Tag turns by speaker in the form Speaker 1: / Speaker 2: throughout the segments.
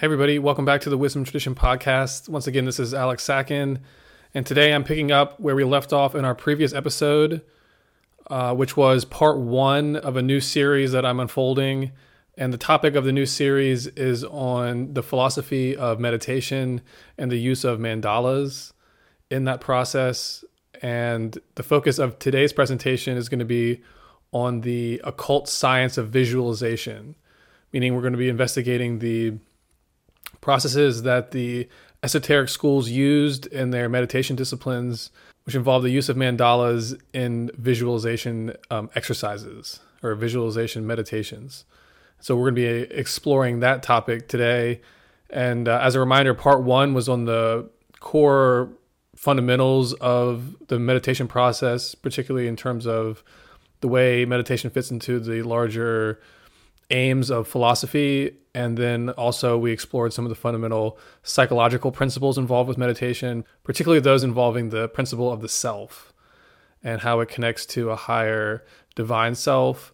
Speaker 1: Hey, everybody, welcome back to the Wisdom Tradition Podcast. Once again, this is Alex Sachon, and today I'm picking up where we left off in our previous episode, uh, which was part one of a new series that I'm unfolding. And the topic of the new series is on the philosophy of meditation and the use of mandalas in that process. And the focus of today's presentation is going to be on the occult science of visualization, meaning we're going to be investigating the processes that the esoteric schools used in their meditation disciplines, which involve the use of mandalas in visualization um, exercises or visualization meditations. So we're going to be exploring that topic today. And uh, as a reminder, part one was on the core fundamentals of the meditation process, particularly in terms of the way meditation fits into the larger aims of philosophy. And then also, we explored some of the fundamental psychological principles involved with meditation, particularly those involving the principle of the self and how it connects to a higher divine self,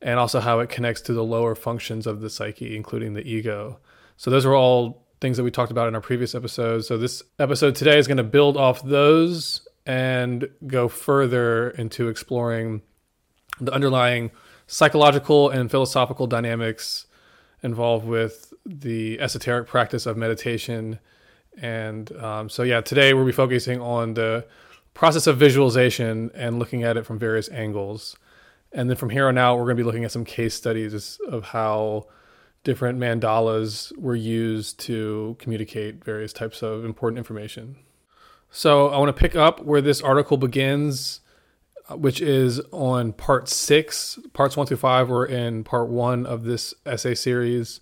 Speaker 1: and also how it connects to the lower functions of the psyche, including the ego. So, those were all things that we talked about in our previous episodes. So, this episode today is going to build off those and go further into exploring the underlying psychological and philosophical dynamics involved with the esoteric practice of meditation. And um, so, yeah, today we'll be focusing on the process of visualization and looking at it from various angles. And then from here on out, we're going to be looking at some case studies of how different mandalas were used to communicate various types of important information. So I want to pick up where this article begins which is on part six. Parts one through five were in part one of this essay series,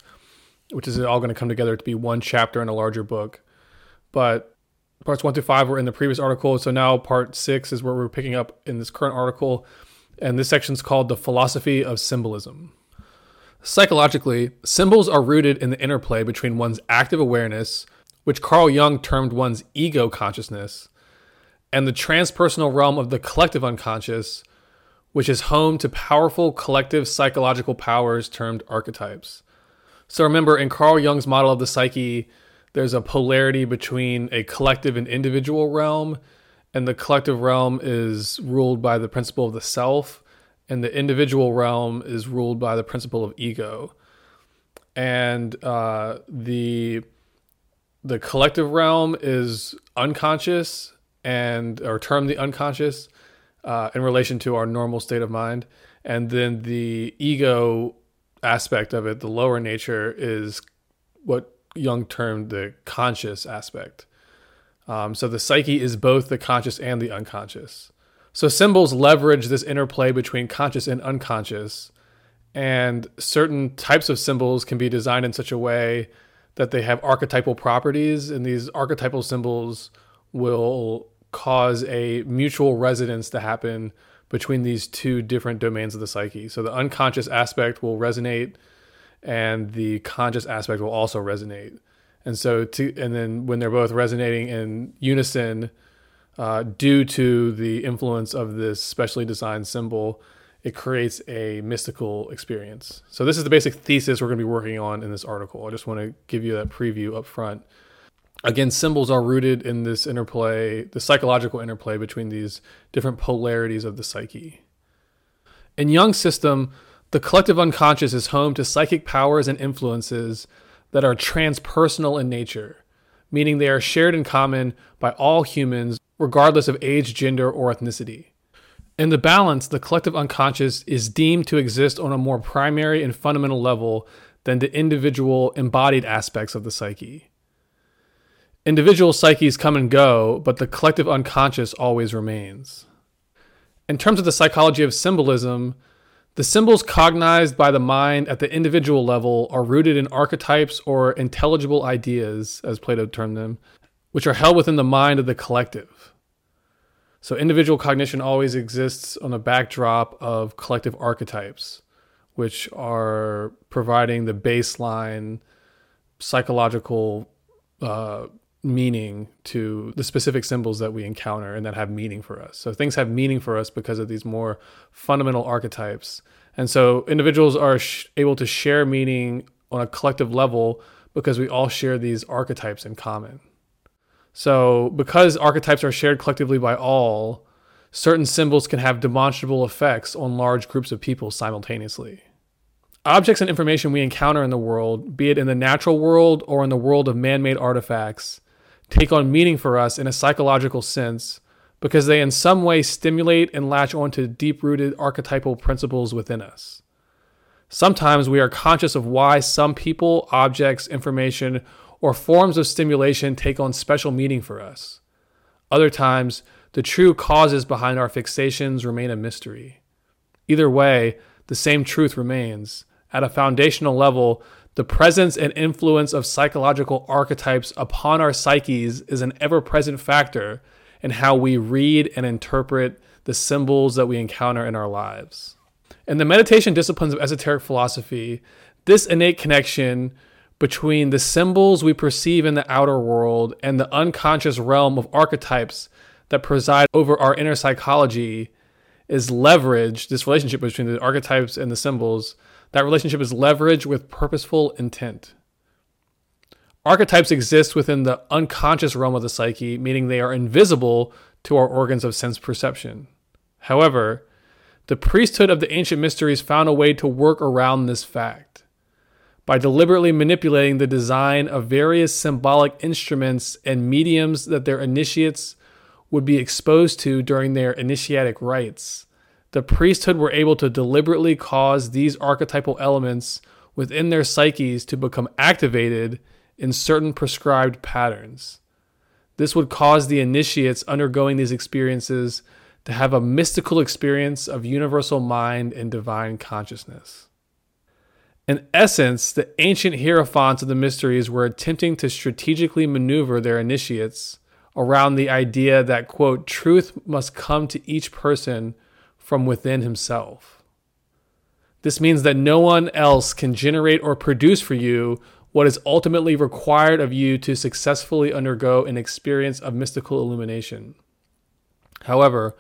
Speaker 1: which is all going to come together to be one chapter in a larger book. But parts one through five were in the previous article. So now part six is where we're picking up in this current article. And this section is called The Philosophy of Symbolism. Psychologically, symbols are rooted in the interplay between one's active awareness, which Carl Jung termed one's ego consciousness, and the transpersonal realm of the collective unconscious, which is home to powerful collective psychological powers termed archetypes. So remember, in Carl Jung's model of the psyche, there's a polarity between a collective and individual realm, and the collective realm is ruled by the principle of the self, and the individual realm is ruled by the principle of ego. And uh, the the collective realm is unconscious and or term the unconscious uh, in relation to our normal state of mind, and then the ego aspect of it, the lower nature, is what Jung termed the conscious aspect. Um, so the psyche is both the conscious and the unconscious. So symbols leverage this interplay between conscious and unconscious, and certain types of symbols can be designed in such a way that they have archetypal properties, and these archetypal symbols will cause a mutual resonance to happen between these two different domains of the psyche. So the unconscious aspect will resonate and the conscious aspect will also resonate. And so to and then when they're both resonating in unison uh, due to the influence of this specially designed symbol, it creates a mystical experience. So this is the basic thesis we're going to be working on in this article. I just want to give you that preview up front again, symbols are rooted in this interplay, the psychological interplay between these different polarities of the psyche. In Jung's system, the collective unconscious is home to psychic powers and influences that are transpersonal in nature, meaning they are shared in common by all humans, regardless of age, gender, or ethnicity. In the balance, the collective unconscious is deemed to exist on a more primary and fundamental level than the individual embodied aspects of the psyche. Individual psyches come and go, but the collective unconscious always remains. In terms of the psychology of symbolism, the symbols cognized by the mind at the individual level are rooted in archetypes or intelligible ideas, as Plato termed them, which are held within the mind of the collective. So individual cognition always exists on a backdrop of collective archetypes, which are providing the baseline psychological uh, meaning to the specific symbols that we encounter and that have meaning for us. So things have meaning for us because of these more fundamental archetypes. And so individuals are sh- able to share meaning on a collective level because we all share these archetypes in common. So, because archetypes are shared collectively by all, certain symbols can have demonstrable effects on large groups of people simultaneously. Objects and information we encounter in the world, be it in the natural world or in the world of man made artifacts, take on meaning for us in a psychological sense because they in some way stimulate and latch onto deep rooted archetypal principles within us. Sometimes we are conscious of why some people, objects, information, or forms of stimulation take on special meaning for us. Other times, the true causes behind our fixations remain a mystery. Either way, the same truth remains. At a foundational level, the presence and influence of psychological archetypes upon our psyches is an ever present factor in how we read and interpret the symbols that we encounter in our lives. In the meditation disciplines of esoteric philosophy, this innate connection between the symbols we perceive in the outer world and the unconscious realm of archetypes that preside over our inner psychology is leveraged. This relationship between the archetypes and the symbols, that relationship is leveraged with purposeful intent. Archetypes exist within the unconscious realm of the psyche, meaning they are invisible to our organs of sense perception. However, the priesthood of the ancient mysteries found a way to work around this fact by deliberately manipulating the design of various symbolic instruments and mediums that their initiates would be exposed to during their initiatic rites. The priesthood were able to deliberately cause these archetypal elements within their psyches to become activated in certain prescribed patterns. This would cause the initiates undergoing these experiences to have a mystical experience of universal mind and divine consciousness. In essence, the ancient hierophants of the mysteries were attempting to strategically maneuver their initiates around the idea that, quote, truth must come to each person from within himself. This means that no one else can generate or produce for you what is ultimately required of you to successfully undergo an experience of mystical illumination. However,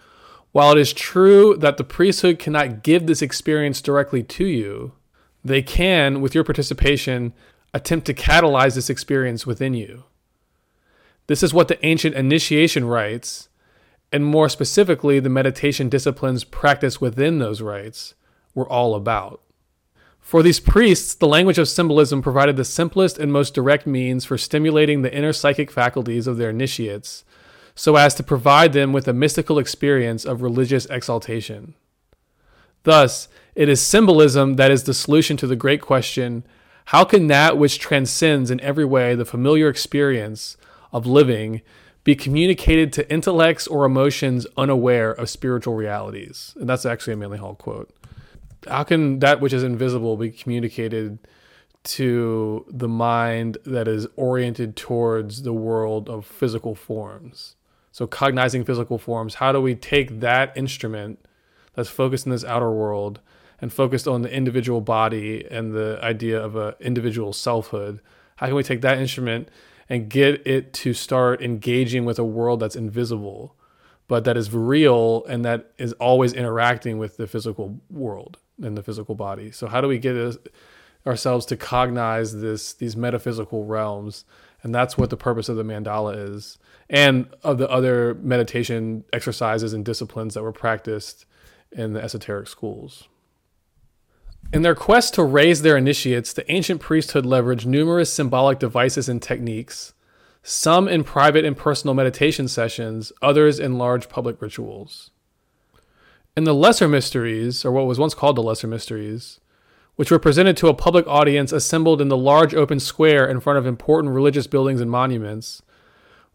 Speaker 1: while it is true that the priesthood cannot give this experience directly to you, they can, with your participation, attempt to catalyze this experience within you. This is what the ancient initiation rites, and more specifically, the meditation disciplines practiced within those rites, were all about. For these priests, the language of symbolism provided the simplest and most direct means for stimulating the inner psychic faculties of their initiates so as to provide them with a mystical experience of religious exaltation. Thus, it is symbolism that is the solution to the great question how can that which transcends in every way the familiar experience of living be communicated to intellects or emotions unaware of spiritual realities? And that's actually a Manly Hall quote. How can that which is invisible be communicated to the mind that is oriented towards the world of physical forms? So, cognizing physical forms, how do we take that instrument that's focused in this outer world and focused on the individual body and the idea of an individual selfhood. How can we take that instrument and get it to start engaging with a world that's invisible, but that is real and that is always interacting with the physical world and the physical body? So how do we get ourselves to cognize this these metaphysical realms? And that's what the purpose of the mandala is, and of the other meditation exercises and disciplines that were practiced in the esoteric schools. In their quest to raise their initiates, the ancient priesthood leveraged numerous symbolic devices and techniques, some in private and personal meditation sessions, others in large public rituals. In the Lesser Mysteries, or what was once called the Lesser Mysteries, which were presented to a public audience assembled in the large open square in front of important religious buildings and monuments,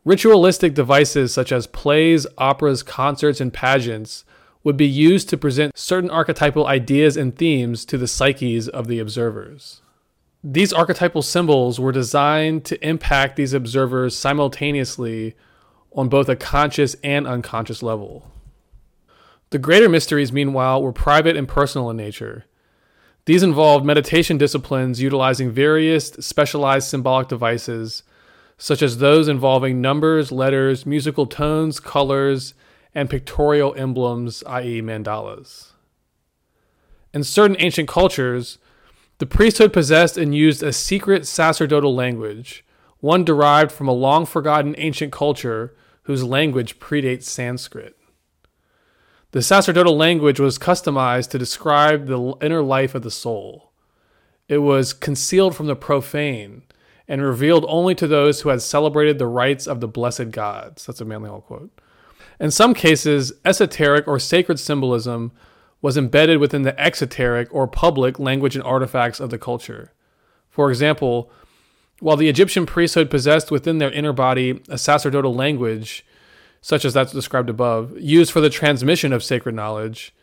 Speaker 1: ritualistic devices such as plays, operas, concerts, and pageants would be used to present certain archetypal ideas and themes to the psyches of the observers. These archetypal symbols were designed to impact these observers simultaneously on both a conscious and unconscious level. The greater mysteries, meanwhile, were private and personal in nature. These involved meditation disciplines utilizing various specialized symbolic devices, such as those involving numbers, letters, musical tones, colors, and pictorial emblems, i.e., mandalas. In certain ancient cultures, the priesthood possessed and used a secret sacerdotal language, one derived from a long forgotten ancient culture whose language predates Sanskrit. The sacerdotal language was customized to describe the inner life of the soul. It was concealed from the profane and revealed only to those who had celebrated the rites of the blessed gods. That's a Manly Hall quote. In some cases, esoteric or sacred symbolism was embedded within the exoteric or public language and artifacts of the culture. For example, while the Egyptian priesthood possessed within their inner body a sacerdotal language, such as that's described above, used for the transmission of sacred knowledge,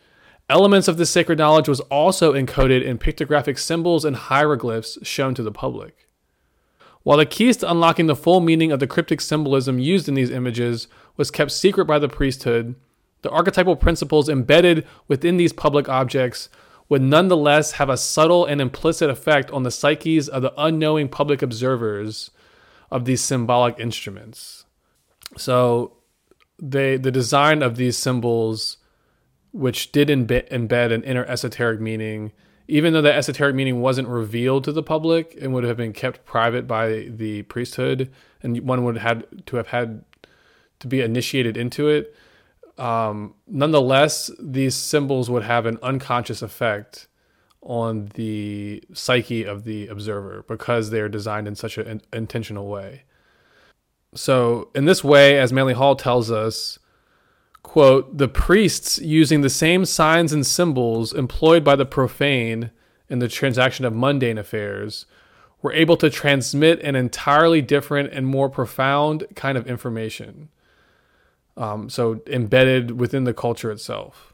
Speaker 1: elements of this sacred knowledge was also encoded in pictographic symbols and hieroglyphs shown to the public. While the keys to unlocking the full meaning of the cryptic symbolism used in these images was kept secret by the priesthood, the archetypal principles embedded within these public objects would nonetheless have a subtle and implicit effect on the psyches of the unknowing public observers of these symbolic instruments. So, they the design of these symbols, which did embed an inner esoteric meaning, even though the esoteric meaning wasn't revealed to the public and would have been kept private by the priesthood, and one would have had to have had to be initiated into it. Um, nonetheless, these symbols would have an unconscious effect on the psyche of the observer because they are designed in such an intentional way. So, in this way, as Manly Hall tells us, quote, the priests using the same signs and symbols employed by the profane in the transaction of mundane affairs were able to transmit an entirely different and more profound kind of information. Um, so embedded within the culture itself,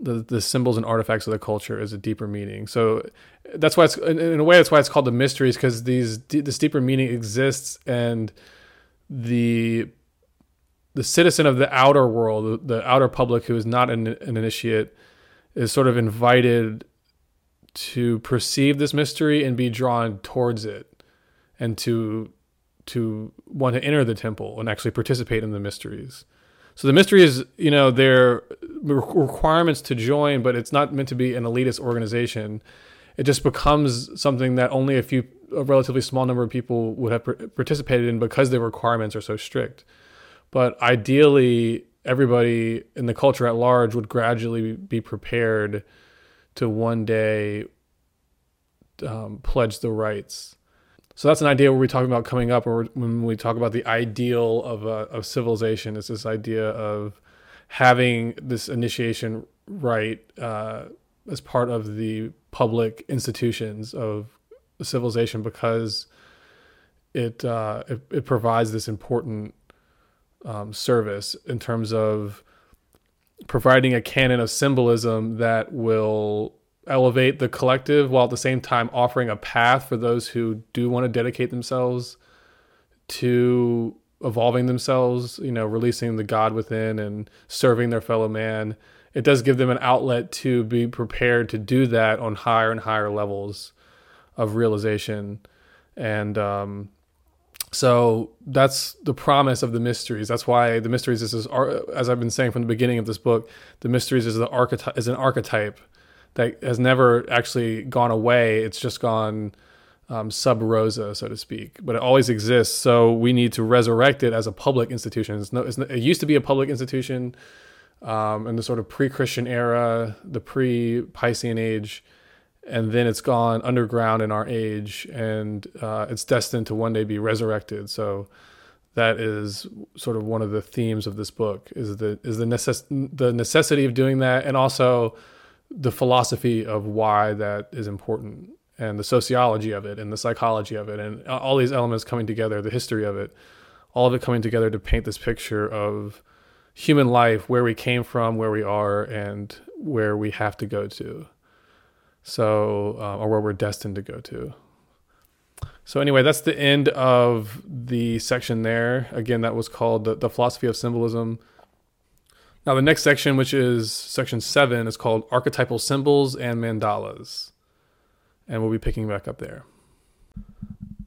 Speaker 1: the the symbols and artifacts of the culture is a deeper meaning. So that's why it's in a way that's why it's called the mysteries because these this deeper meaning exists and the the citizen of the outer world, the outer public who is not an, an initiate, is sort of invited to perceive this mystery and be drawn towards it, and to to want to enter the temple and actually participate in the mysteries. So the mysteries, you know, they're requirements to join, but it's not meant to be an elitist organization. It just becomes something that only a few, a relatively small number of people would have participated in because the requirements are so strict. But ideally, everybody in the culture at large would gradually be prepared to one day um, pledge the rites. So that's an idea where we talk about coming up, or when we talk about the ideal of a, of civilization, is this idea of having this initiation rite uh, as part of the public institutions of civilization because it, uh, it, it provides this important um, service in terms of providing a canon of symbolism that will elevate the collective while at the same time offering a path for those who do want to dedicate themselves to evolving themselves, you know, releasing the God within and serving their fellow man. It does give them an outlet to be prepared to do that on higher and higher levels of realization. And um, so that's the promise of the mysteries. That's why the mysteries is, as I've been saying from the beginning of this book, the mysteries is the archetype is an archetype that has never actually gone away. It's just gone um, sub rosa, so to speak, but it always exists. So we need to resurrect it as a public institution. It's no, it's it used to be a public institution um, in the sort of pre-Christian era, the pre-Piscean age and then it's gone underground in our age, and uh, it's destined to one day be resurrected. So that is sort of one of the themes of this book is the is the necess- the necessity of doing that, and also the philosophy of why that is important, and the sociology of it, and the psychology of it, and all these elements coming together, the history of it, all of it coming together to paint this picture of human life, where we came from, where we are, and where we have to go to so uh, or where we're destined to go to. So anyway, that's the end of the section there. Again, that was called the, the philosophy of symbolism. Now the next section, which is section seven, is called archetypal symbols and mandalas, and we'll be picking back up there.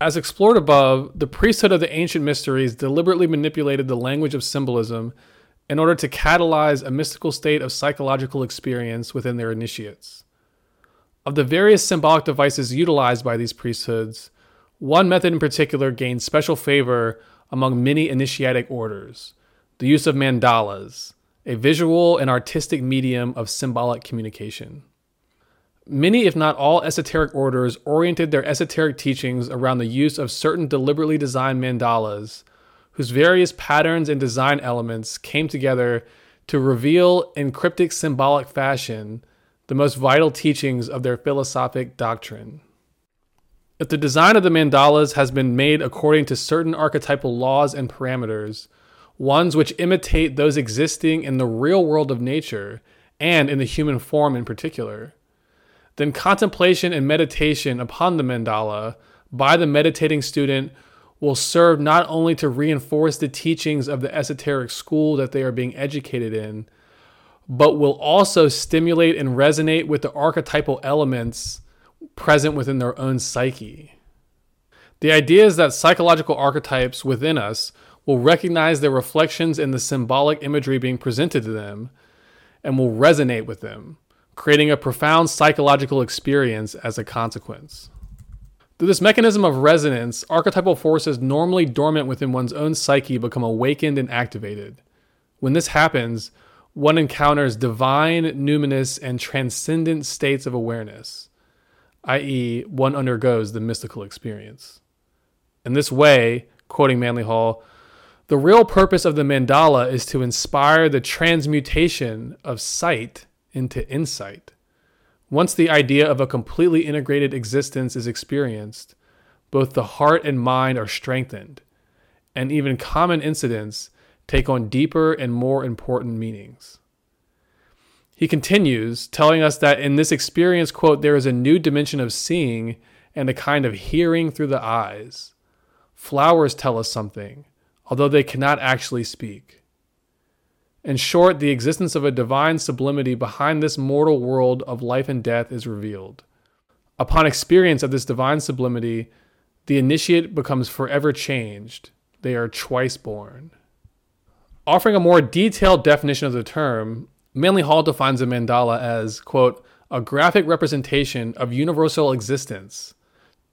Speaker 1: As explored above, the priesthood of the ancient mysteries deliberately manipulated the language of symbolism in order to catalyze a mystical state of psychological experience within their initiates. Of the various symbolic devices utilized by these priesthoods, one method in particular gained special favor among many initiatic orders the use of mandalas, a visual and artistic medium of symbolic communication. Many, if not all, esoteric orders oriented their esoteric teachings around the use of certain deliberately designed mandalas, whose various patterns and design elements came together to reveal in cryptic symbolic fashion the most vital teachings of their philosophic doctrine. If the design of the mandalas has been made according to certain archetypal laws and parameters, ones which imitate those existing in the real world of nature and in the human form in particular, then contemplation and meditation upon the mandala by the meditating student will serve not only to reinforce the teachings of the esoteric school that they are being educated in, but will also stimulate and resonate with the archetypal elements present within their own psyche. The idea is that psychological archetypes within us will recognize their reflections in the symbolic imagery being presented to them and will resonate with them creating a profound psychological experience as a consequence. Through this mechanism of resonance, archetypal forces normally dormant within one's own psyche become awakened and activated. When this happens, one encounters divine, numinous, and transcendent states of awareness, i.e., one undergoes the mystical experience. In this way, quoting Manly Hall, the real purpose of the mandala is to inspire the transmutation of sight into insight. Once the idea of a completely integrated existence is experienced, both the heart and mind are strengthened, and even common incidents take on deeper and more important meanings. He continues, telling us that in this experience, quote, there is a new dimension of seeing and a kind of hearing through the eyes. Flowers tell us something, although they cannot actually speak. In short, the existence of a divine sublimity behind this mortal world of life and death is revealed. Upon experience of this divine sublimity, the initiate becomes forever changed. They are twice born. Offering a more detailed definition of the term, Manly Hall defines a mandala as, quote, a graphic representation of universal existence,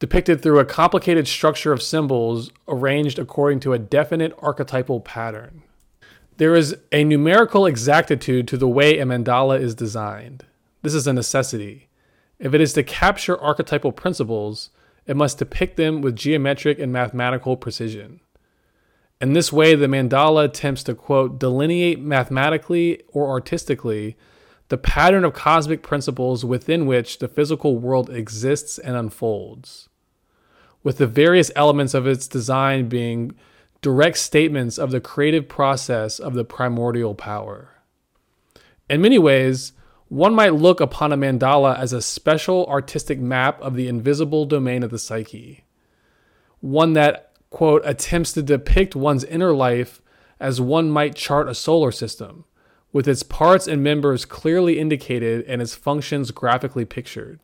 Speaker 1: depicted through a complicated structure of symbols arranged according to a definite archetypal pattern. There is a numerical exactitude to the way a mandala is designed. This is a necessity. If it is to capture archetypal principles, it must depict them with geometric and mathematical precision. In this way, the mandala attempts to, quote, delineate mathematically or artistically the pattern of cosmic principles within which the physical world exists and unfolds, with the various elements of its design being direct statements of the creative process of the primordial power. In many ways, one might look upon a mandala as a special artistic map of the invisible domain of the psyche, one that, quote, attempts to depict one's inner life as one might chart a solar system, with its parts and members clearly indicated and its functions graphically pictured.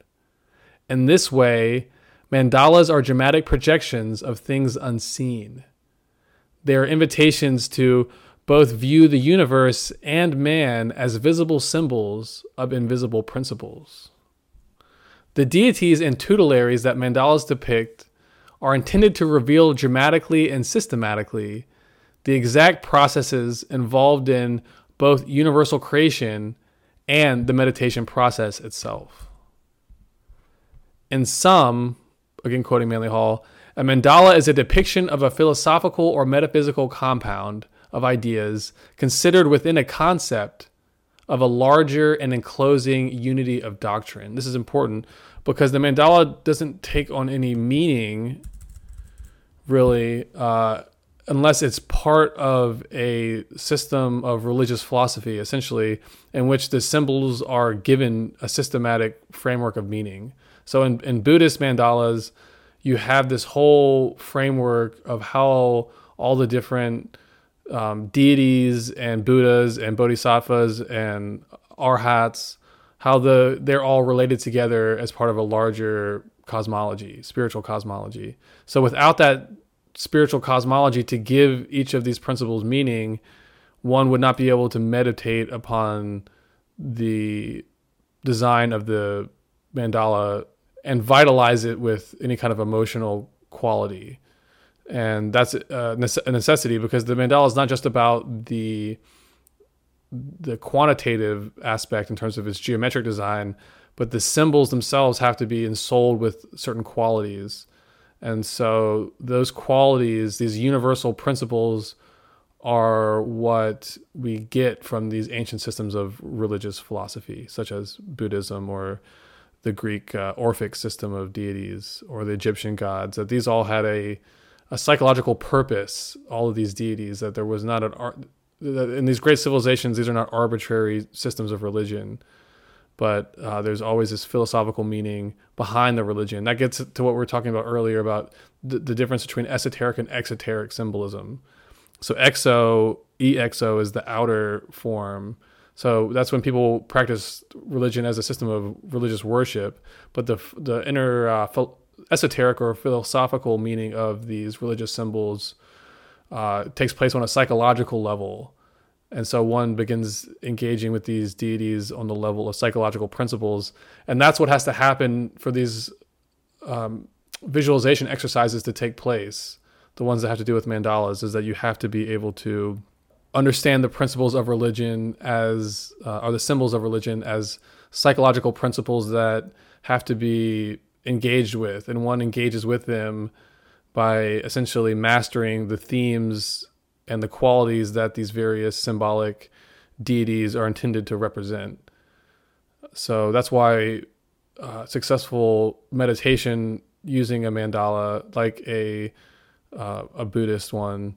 Speaker 1: In this way, mandalas are dramatic projections of things unseen. They are invitations to both view the universe and man as visible symbols of invisible principles. The deities and tutelaries that mandalas depict are intended to reveal dramatically and systematically the exact processes involved in both universal creation and the meditation process itself. In sum, again quoting Manly Hall, a mandala is a depiction of a philosophical or metaphysical compound of ideas considered within a concept of a larger and enclosing unity of doctrine. This is important because the mandala doesn't take on any meaning really uh, unless it's part of a system of religious philosophy, essentially, in which the symbols are given a systematic framework of meaning. So in, in Buddhist mandalas, you have this whole framework of how all the different um, deities and Buddhas and Bodhisattvas and arhats, how the they're all related together as part of a larger cosmology, spiritual cosmology. So without that spiritual cosmology to give each of these principles meaning, one would not be able to meditate upon the design of the mandala and vitalize it with any kind of emotional quality. And that's uh, a necessity because the mandala is not just about the the quantitative aspect in terms of its geometric design, but the symbols themselves have to be ensouled with certain qualities. And so those qualities, these universal principles, are what we get from these ancient systems of religious philosophy, such as Buddhism or the Greek uh, Orphic system of deities or the Egyptian gods. That these all had a a psychological purpose. All of these deities that there was not an art in these great civilizations. These are not arbitrary systems of religion, but uh, there's always this philosophical meaning behind the religion. That gets to what we were talking about earlier about the, the difference between esoteric and exoteric symbolism so exo, exo is the outer form. So that's when people practice religion as a system of religious worship. But the the inner uh, esoteric or philosophical meaning of these religious symbols uh, takes place on a psychological level. And so one begins engaging with these deities on the level of psychological principles. And that's what has to happen for these um, visualization exercises to take place the ones that have to do with mandalas is that you have to be able to understand the principles of religion as uh, or the symbols of religion as psychological principles that have to be engaged with and one engages with them by essentially mastering the themes and the qualities that these various symbolic deities are intended to represent. So that's why uh, successful meditation using a mandala like a uh, a Buddhist one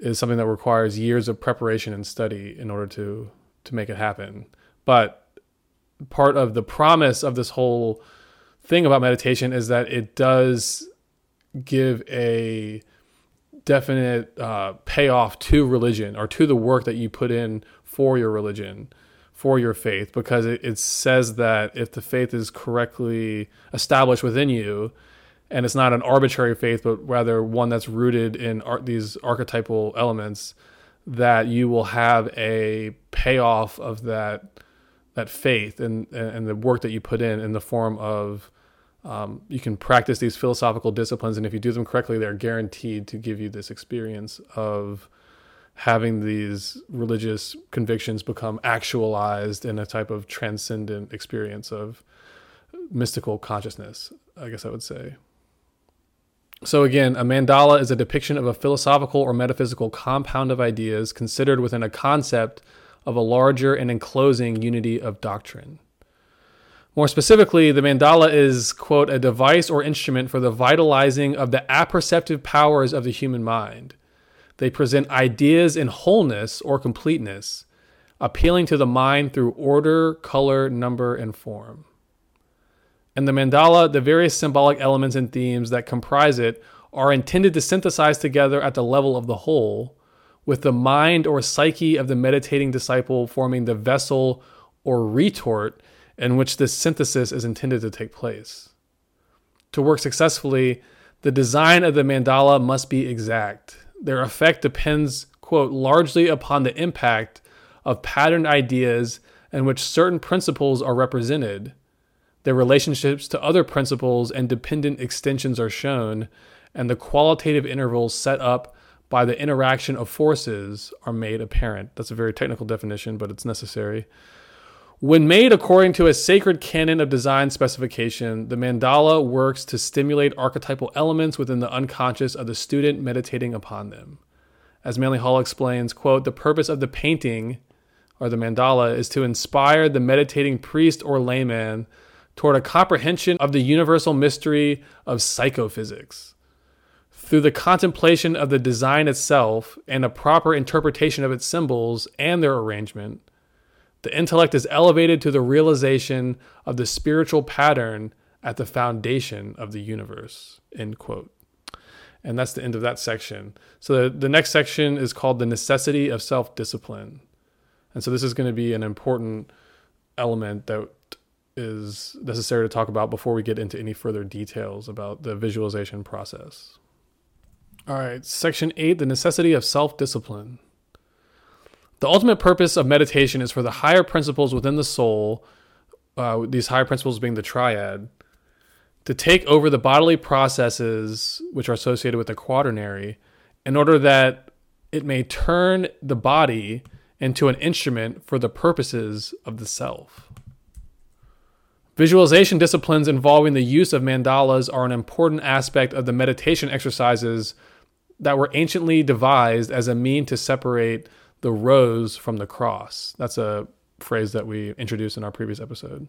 Speaker 1: is something that requires years of preparation and study in order to to make it happen. But part of the promise of this whole thing about meditation is that it does give a definite uh, payoff to religion or to the work that you put in for your religion, for your faith, because it, it says that if the faith is correctly established within you, and it's not an arbitrary faith, but rather one that's rooted in these archetypal elements, that you will have a payoff of that that faith and and the work that you put in in the form of um, you can practice these philosophical disciplines, and if you do them correctly, they're guaranteed to give you this experience of having these religious convictions become actualized in a type of transcendent experience of mystical consciousness. I guess I would say. So, again, a mandala is a depiction of a philosophical or metaphysical compound of ideas considered within a concept of a larger and enclosing unity of doctrine. More specifically, the mandala is, quote, a device or instrument for the vitalizing of the apperceptive powers of the human mind. They present ideas in wholeness or completeness, appealing to the mind through order, color, number, and form. And the mandala, the various symbolic elements and themes that comprise it are intended to synthesize together at the level of the whole, with the mind or psyche of the meditating disciple forming the vessel or retort in which this synthesis is intended to take place. To work successfully, the design of the mandala must be exact. Their effect depends, quote, largely upon the impact of patterned ideas in which certain principles are represented their relationships to other principles and dependent extensions are shown, and the qualitative intervals set up by the interaction of forces are made apparent. That's a very technical definition, but it's necessary. When made according to a sacred canon of design specification, the mandala works to stimulate archetypal elements within the unconscious of the student meditating upon them. As Manly Hall explains, quote, the purpose of the painting or the mandala is to inspire the meditating priest or layman toward a comprehension of the universal mystery of psychophysics. Through the contemplation of the design itself and a proper interpretation of its symbols and their arrangement, the intellect is elevated to the realization of the spiritual pattern at the foundation of the universe. End quote. And that's the end of that section. So the, the next section is called the necessity of self discipline. And so this is going to be an important element that is necessary to talk about before we get into any further details about the visualization process. All right, section eight the necessity of self discipline. The ultimate purpose of meditation is for the higher principles within the soul uh, these higher principles being the triad, to take over the bodily processes which are associated with the quaternary in order that it may turn the body into an instrument for the purposes of the self. Visualization disciplines involving the use of mandalas are an important aspect of the meditation exercises that were anciently devised as a mean to separate the rose from the cross. That's a phrase that we introduced in our previous episode,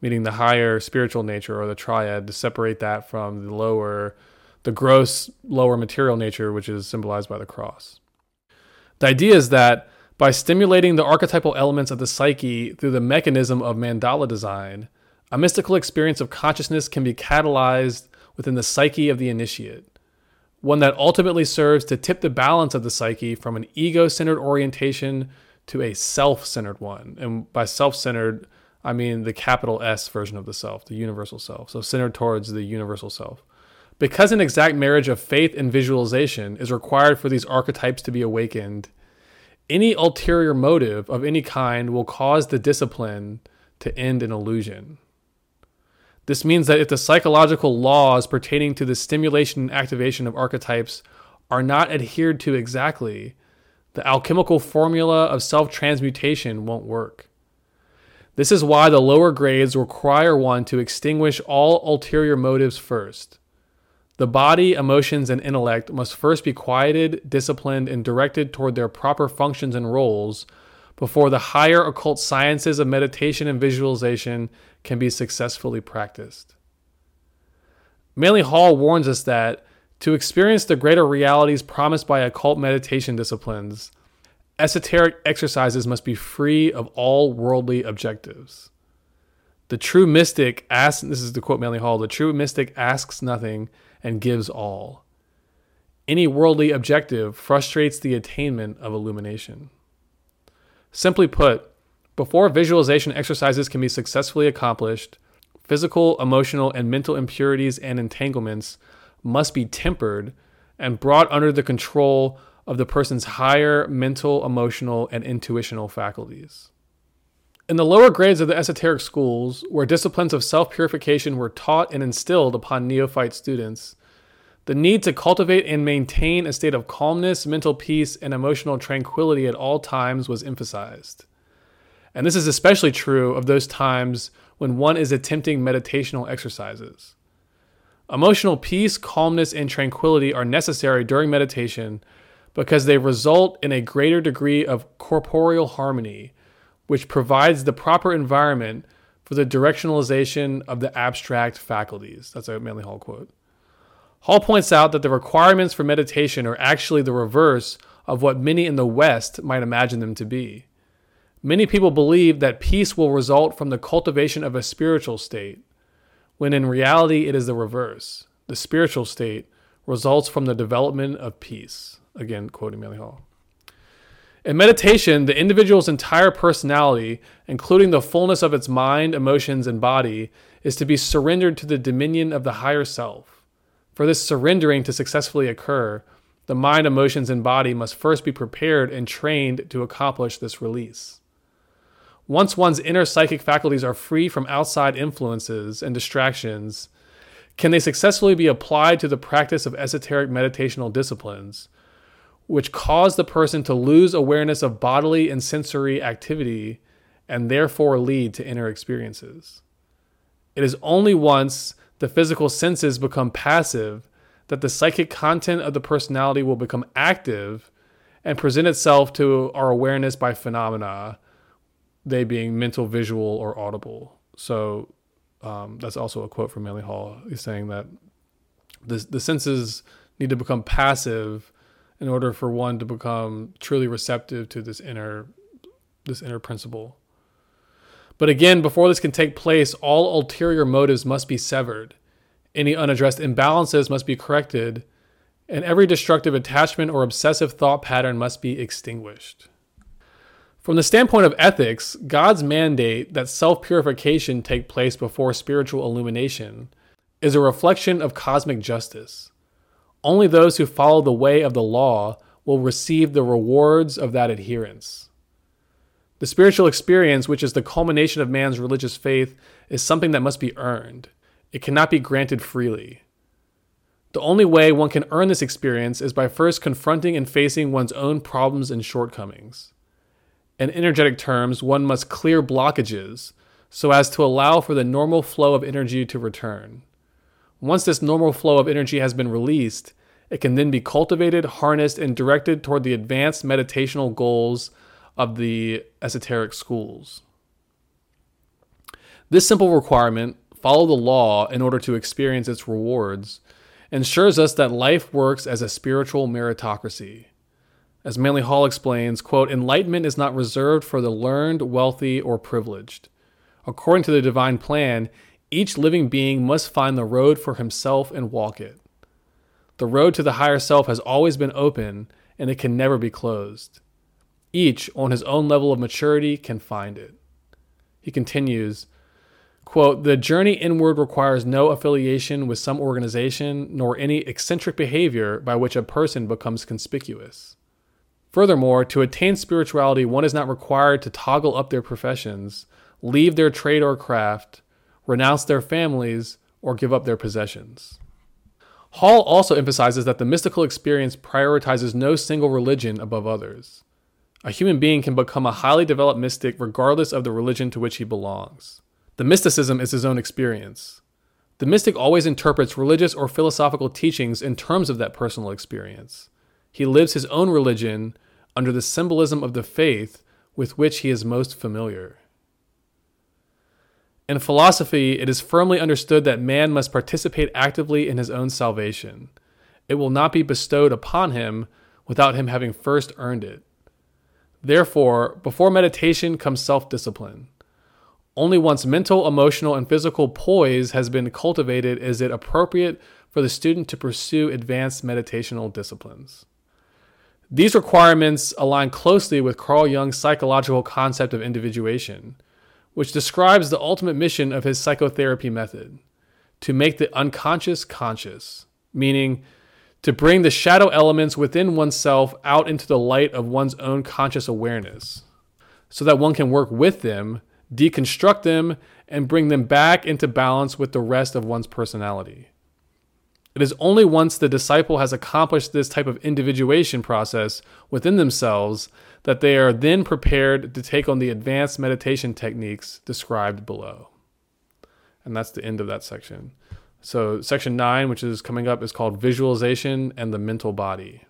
Speaker 1: meaning the higher spiritual nature or the triad to separate that from the lower, the gross, lower material nature, which is symbolized by the cross. The idea is that by stimulating the archetypal elements of the psyche through the mechanism of mandala design, a mystical experience of consciousness can be catalyzed within the psyche of the initiate one that ultimately serves to tip the balance of the psyche from an ego centered orientation to a self centered one. And by self centered, I mean the capital S version of the self, the universal self. So centered towards the universal self. Because an exact marriage of faith and visualization is required for these archetypes to be awakened, any ulterior motive of any kind will cause the discipline to end in illusion. This means that if the psychological laws pertaining to the stimulation and activation of archetypes are not adhered to exactly, the alchemical formula of self transmutation won't work. This is why the lower grades require one to extinguish all ulterior motives first. The body, emotions, and intellect must first be quieted, disciplined, and directed toward their proper functions and roles before the higher occult sciences of meditation and visualization can be successfully practiced. Manly Hall warns us that to experience the greater realities promised by occult meditation disciplines, esoteric exercises must be free of all worldly objectives. The true mystic asks, this is the quote Manly Hall, the true mystic asks nothing and gives all. Any worldly objective frustrates the attainment of illumination. Simply put, before visualization exercises can be successfully accomplished, physical, emotional, and mental impurities and entanglements must be tempered and brought under the control of the person's higher mental, emotional, and intuitional faculties. In the lower grades of the esoteric schools, where disciplines of self purification were taught and instilled upon neophyte students, the need to cultivate and maintain a state of calmness, mental peace, and emotional tranquility at all times was emphasized. And this is especially true of those times when one is attempting meditational exercises. Emotional peace, calmness, and tranquility are necessary during meditation because they result in a greater degree of corporeal harmony, which provides the proper environment for the directionalization of the abstract faculties. That's a Manly Hall quote. Hall points out that the requirements for meditation are actually the reverse of what many in the West might imagine them to be. Many people believe that peace will result from the cultivation of a spiritual state, when in reality it is the reverse. The spiritual state results from the development of peace. Again, quoting Manly Hall. In meditation, the individual's entire personality, including the fullness of its mind, emotions, and body, is to be surrendered to the dominion of the higher self. For this surrendering to successfully occur, the mind, emotions, and body must first be prepared and trained to accomplish this release. Once one's inner psychic faculties are free from outside influences and distractions, can they successfully be applied to the practice of esoteric meditational disciplines, which cause the person to lose awareness of bodily and sensory activity and therefore lead to inner experiences? It is only once the physical senses become passive that the psychic content of the personality will become active and present itself to our awareness by phenomena they being mental, visual, or audible. So um, that's also a quote from Manly Hall. He's saying that the, the senses need to become passive in order for one to become truly receptive to this inner this inner principle. But again, before this can take place, all ulterior motives must be severed. Any unaddressed imbalances must be corrected, and every destructive attachment or obsessive thought pattern must be extinguished. From the standpoint of ethics, God's mandate that self purification take place before spiritual illumination is a reflection of cosmic justice. Only those who follow the way of the law will receive the rewards of that adherence. The spiritual experience, which is the culmination of man's religious faith, is something that must be earned. It cannot be granted freely. The only way one can earn this experience is by first confronting and facing one's own problems and shortcomings. In energetic terms, one must clear blockages so as to allow for the normal flow of energy to return. Once this normal flow of energy has been released, it can then be cultivated, harnessed, and directed toward the advanced meditational goals of the esoteric schools. This simple requirement, follow the law in order to experience its rewards, ensures us that life works as a spiritual meritocracy. As Manly Hall explains, quote, enlightenment is not reserved for the learned, wealthy, or privileged. According to the divine plan, each living being must find the road for himself and walk it. The road to the higher self has always been open, and it can never be closed. Each, on his own level of maturity, can find it. He continues, quote, The journey inward requires no affiliation with some organization nor any eccentric behavior by which a person becomes conspicuous. Furthermore, to attain spirituality, one is not required to toggle up their professions, leave their trade or craft, renounce their families, or give up their possessions. Hall also emphasizes that the mystical experience prioritizes no single religion above others. A human being can become a highly developed mystic regardless of the religion to which he belongs. The mysticism is his own experience. The mystic always interprets religious or philosophical teachings in terms of that personal experience. He lives his own religion under the symbolism of the faith with which he is most familiar. In philosophy, it is firmly understood that man must participate actively in his own salvation. It will not be bestowed upon him without him having first earned it. Therefore, before meditation comes self discipline. Only once mental, emotional, and physical poise has been cultivated is it appropriate for the student to pursue advanced meditational disciplines. These requirements align closely with Carl Jung's psychological concept of individuation, which describes the ultimate mission of his psychotherapy method to make the unconscious conscious, meaning to bring the shadow elements within oneself out into the light of one's own conscious awareness so that one can work with them, deconstruct them, and bring them back into balance with the rest of one's personality. It is only once the disciple has accomplished this type of individuation process within themselves that they are then prepared to take on the advanced meditation techniques described below. And that's the end of that section. So, section nine, which is coming up, is called Visualization and the Mental Body.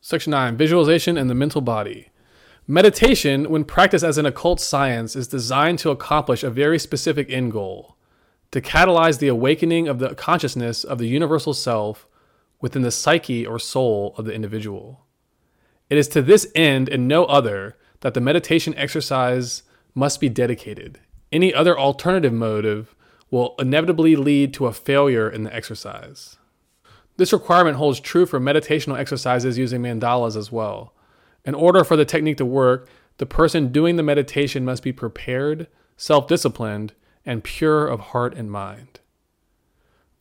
Speaker 1: Section nine Visualization and the Mental Body. Meditation, when practiced as an occult science, is designed to accomplish a very specific end goal to catalyze the awakening of the consciousness of the universal self within the psyche or soul of the individual. It is to this end and no other that the meditation exercise must be dedicated. Any other alternative motive will inevitably lead to a failure in the exercise. This requirement holds true for meditational exercises using mandalas as well. In order for the technique to work, the person doing the meditation must be prepared, self disciplined, and pure of heart and mind.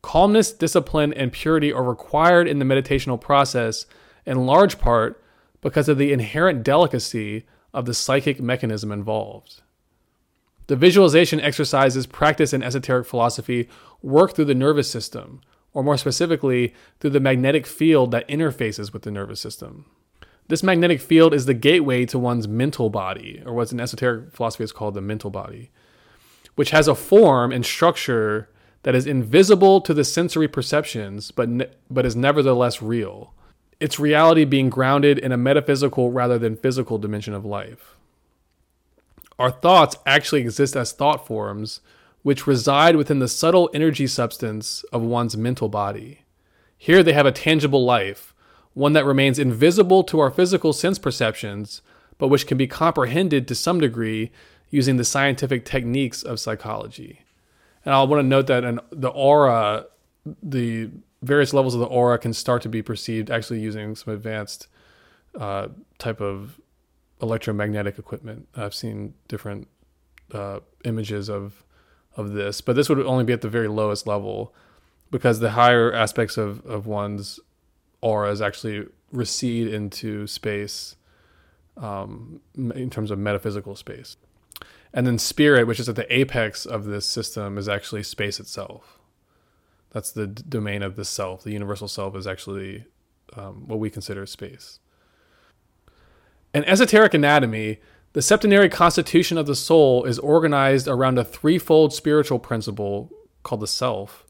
Speaker 1: Calmness, discipline, and purity are required in the meditational process in large part because of the inherent delicacy of the psychic mechanism involved. The visualization exercises practiced in esoteric philosophy work through the nervous system, or more specifically, through the magnetic field that interfaces with the nervous system. This magnetic field is the gateway to one's mental body, or what's in esoteric philosophy is called the mental body, which has a form and structure that is invisible to the sensory perceptions, but, ne- but is nevertheless real. Its reality being grounded in a metaphysical rather than physical dimension of life. Our thoughts actually exist as thought forms, which reside within the subtle energy substance of one's mental body. Here they have a tangible life, one that remains invisible to our physical sense perceptions, but which can be comprehended to some degree using the scientific techniques of psychology. And I want to note that an, the aura, the various levels of the aura can start to be perceived actually using some advanced uh, type of electromagnetic equipment. I've seen different uh, images of of this, but this would only be at the very lowest level because the higher aspects of, of one's auras actually recede into space um, in terms of metaphysical space. And then spirit, which is at the apex of this system, is actually space itself. That's the d- domain of the self. The universal self is actually um, what we consider space. In esoteric anatomy, the septenary constitution of the soul is organized around a threefold spiritual principle called the self,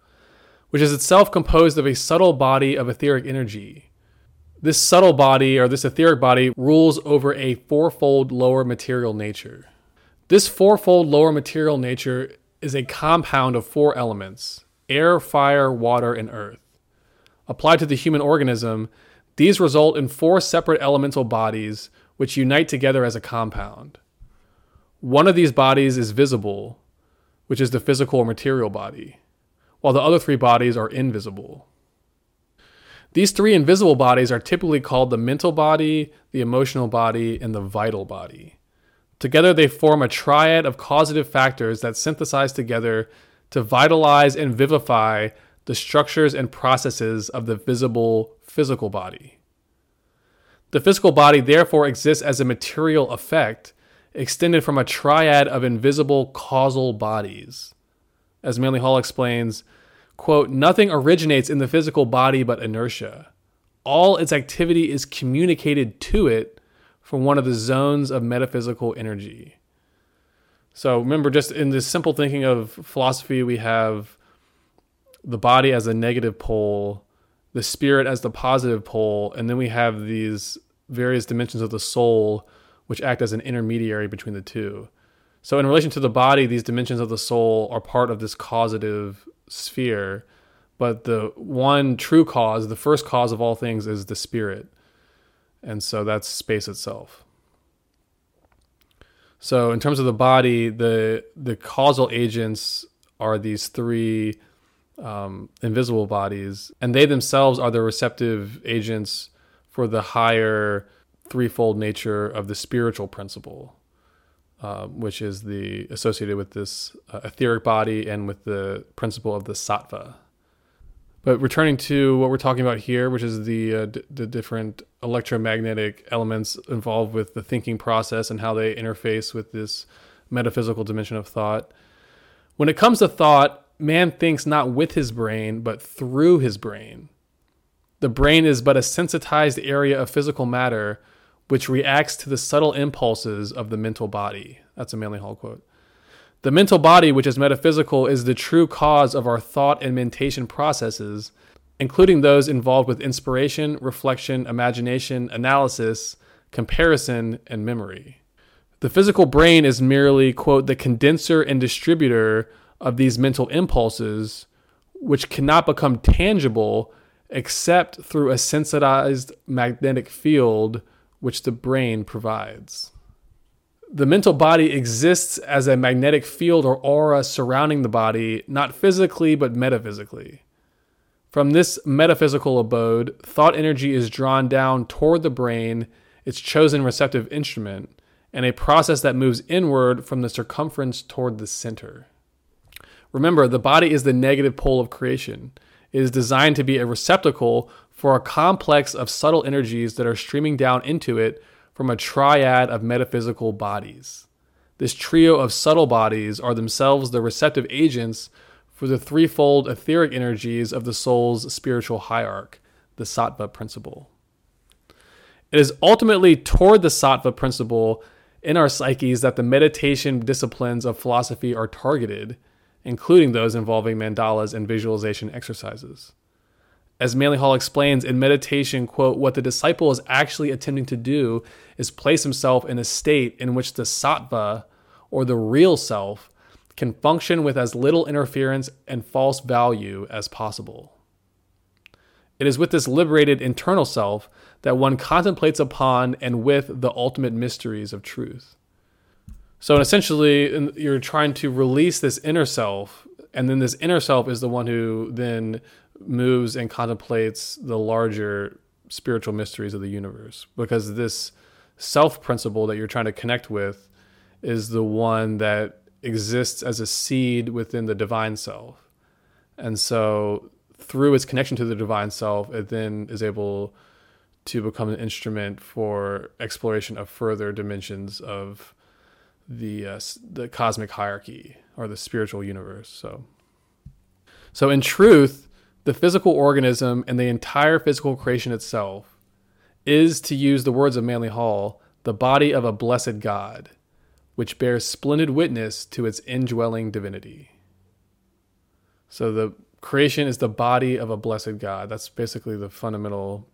Speaker 1: which is itself composed of a subtle body of etheric energy. This subtle body or this etheric body rules over a fourfold lower material nature. This fourfold lower material nature is a compound of four elements air, fire, water, and earth. Applied to the human organism, these result in four separate elemental bodies which unite together as a compound. One of these bodies is visible, which is the physical or material body, while the other three bodies are invisible. These three invisible bodies are typically called the mental body, the emotional body, and the vital body. Together, they form a triad of causative factors that synthesize together to vitalize and vivify the structures and processes of the visible physical body. The physical body therefore exists as a material effect extended from a triad of invisible causal bodies. As Manly Hall explains, quote, nothing originates in the physical body but inertia. All its activity is communicated to it from one of the zones of metaphysical energy. So remember, just in this simple thinking of philosophy, we have the body as a negative pole, the spirit as the positive pole, and then we have these various dimensions of the soul which act as an intermediary between the two. So, in relation to the body, these dimensions of the soul are part of this causative sphere, but the one true cause, the first cause of all things, is the spirit. And so that's space itself. So, in terms of the body, the the causal agents are these three um, invisible bodies, and they themselves are the receptive agents for the higher threefold nature of the spiritual principle, uh, which is the associated with this uh, etheric body and with the principle of the sattva. But returning to what we're talking about here, which is the uh, d- the different electromagnetic elements involved with the thinking process and how they interface with this metaphysical dimension of thought. When it comes to thought, man thinks not with his brain, but through his brain. The brain is but a sensitized area of physical matter which reacts to the subtle impulses of the mental body. That's a Manly Hall quote. The mental body, which is metaphysical, is the true cause of our thought and mentation processes, including those involved with inspiration, reflection, imagination, analysis, comparison, and memory. The physical brain is merely, quote, the condenser and distributor of these mental impulses, which cannot become tangible except through a sensitized magnetic field which the brain provides. The mental body exists as a magnetic field or aura surrounding the body, not physically but metaphysically. From this metaphysical abode, thought energy is drawn down toward the brain, its chosen receptive instrument, and a process that moves inward from the circumference toward the center. Remember, the body is the negative pole of creation. Is designed to be a receptacle for a complex of subtle energies that are streaming down into it from a triad of metaphysical bodies. This trio of subtle bodies are themselves the receptive agents for the threefold etheric energies of the soul's spiritual hierarchy, the sattva principle. It is ultimately toward the sattva principle in our psyches that the meditation disciplines of philosophy are targeted including those involving mandalas and visualization exercises. As Manly Hall explains in meditation, quote, what the disciple is actually attempting to do is place himself in a state in which the sattva, or the real self, can function with as little interference and false value as possible. It is with this liberated internal self that one contemplates upon and with the ultimate mysteries of truth. So essentially, you're trying to release this inner self, and then this inner self is the one who then moves and contemplates the larger spiritual mysteries of the universe. Because this self principle that you're trying to connect with is the one that exists as a seed within the divine self. And so, through its connection to the divine self, it then is able to become an instrument for exploration of further dimensions of the uh, the cosmic hierarchy or the spiritual universe. So, so in truth, the physical organism and the entire physical creation itself is, to use the words of Manly Hall, the body of a blessed God, which bears splendid witness to its indwelling divinity. So the creation is the body of a blessed God. That's basically the fundamental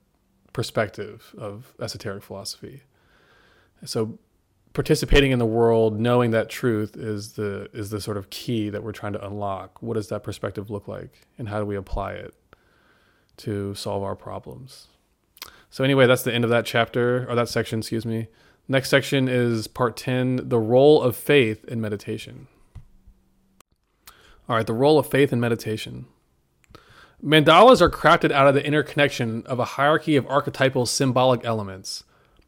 Speaker 1: perspective of esoteric philosophy. So participating in the world, knowing that truth is the is the sort of key that we're trying to unlock. What does that perspective look like and how do we apply it to solve our problems? So anyway, that's the end of that chapter or that section, excuse me. Next section is part 10, the role of faith in meditation. All right, the role of faith in meditation. Mandalas are crafted out of the interconnection of a hierarchy of archetypal symbolic elements,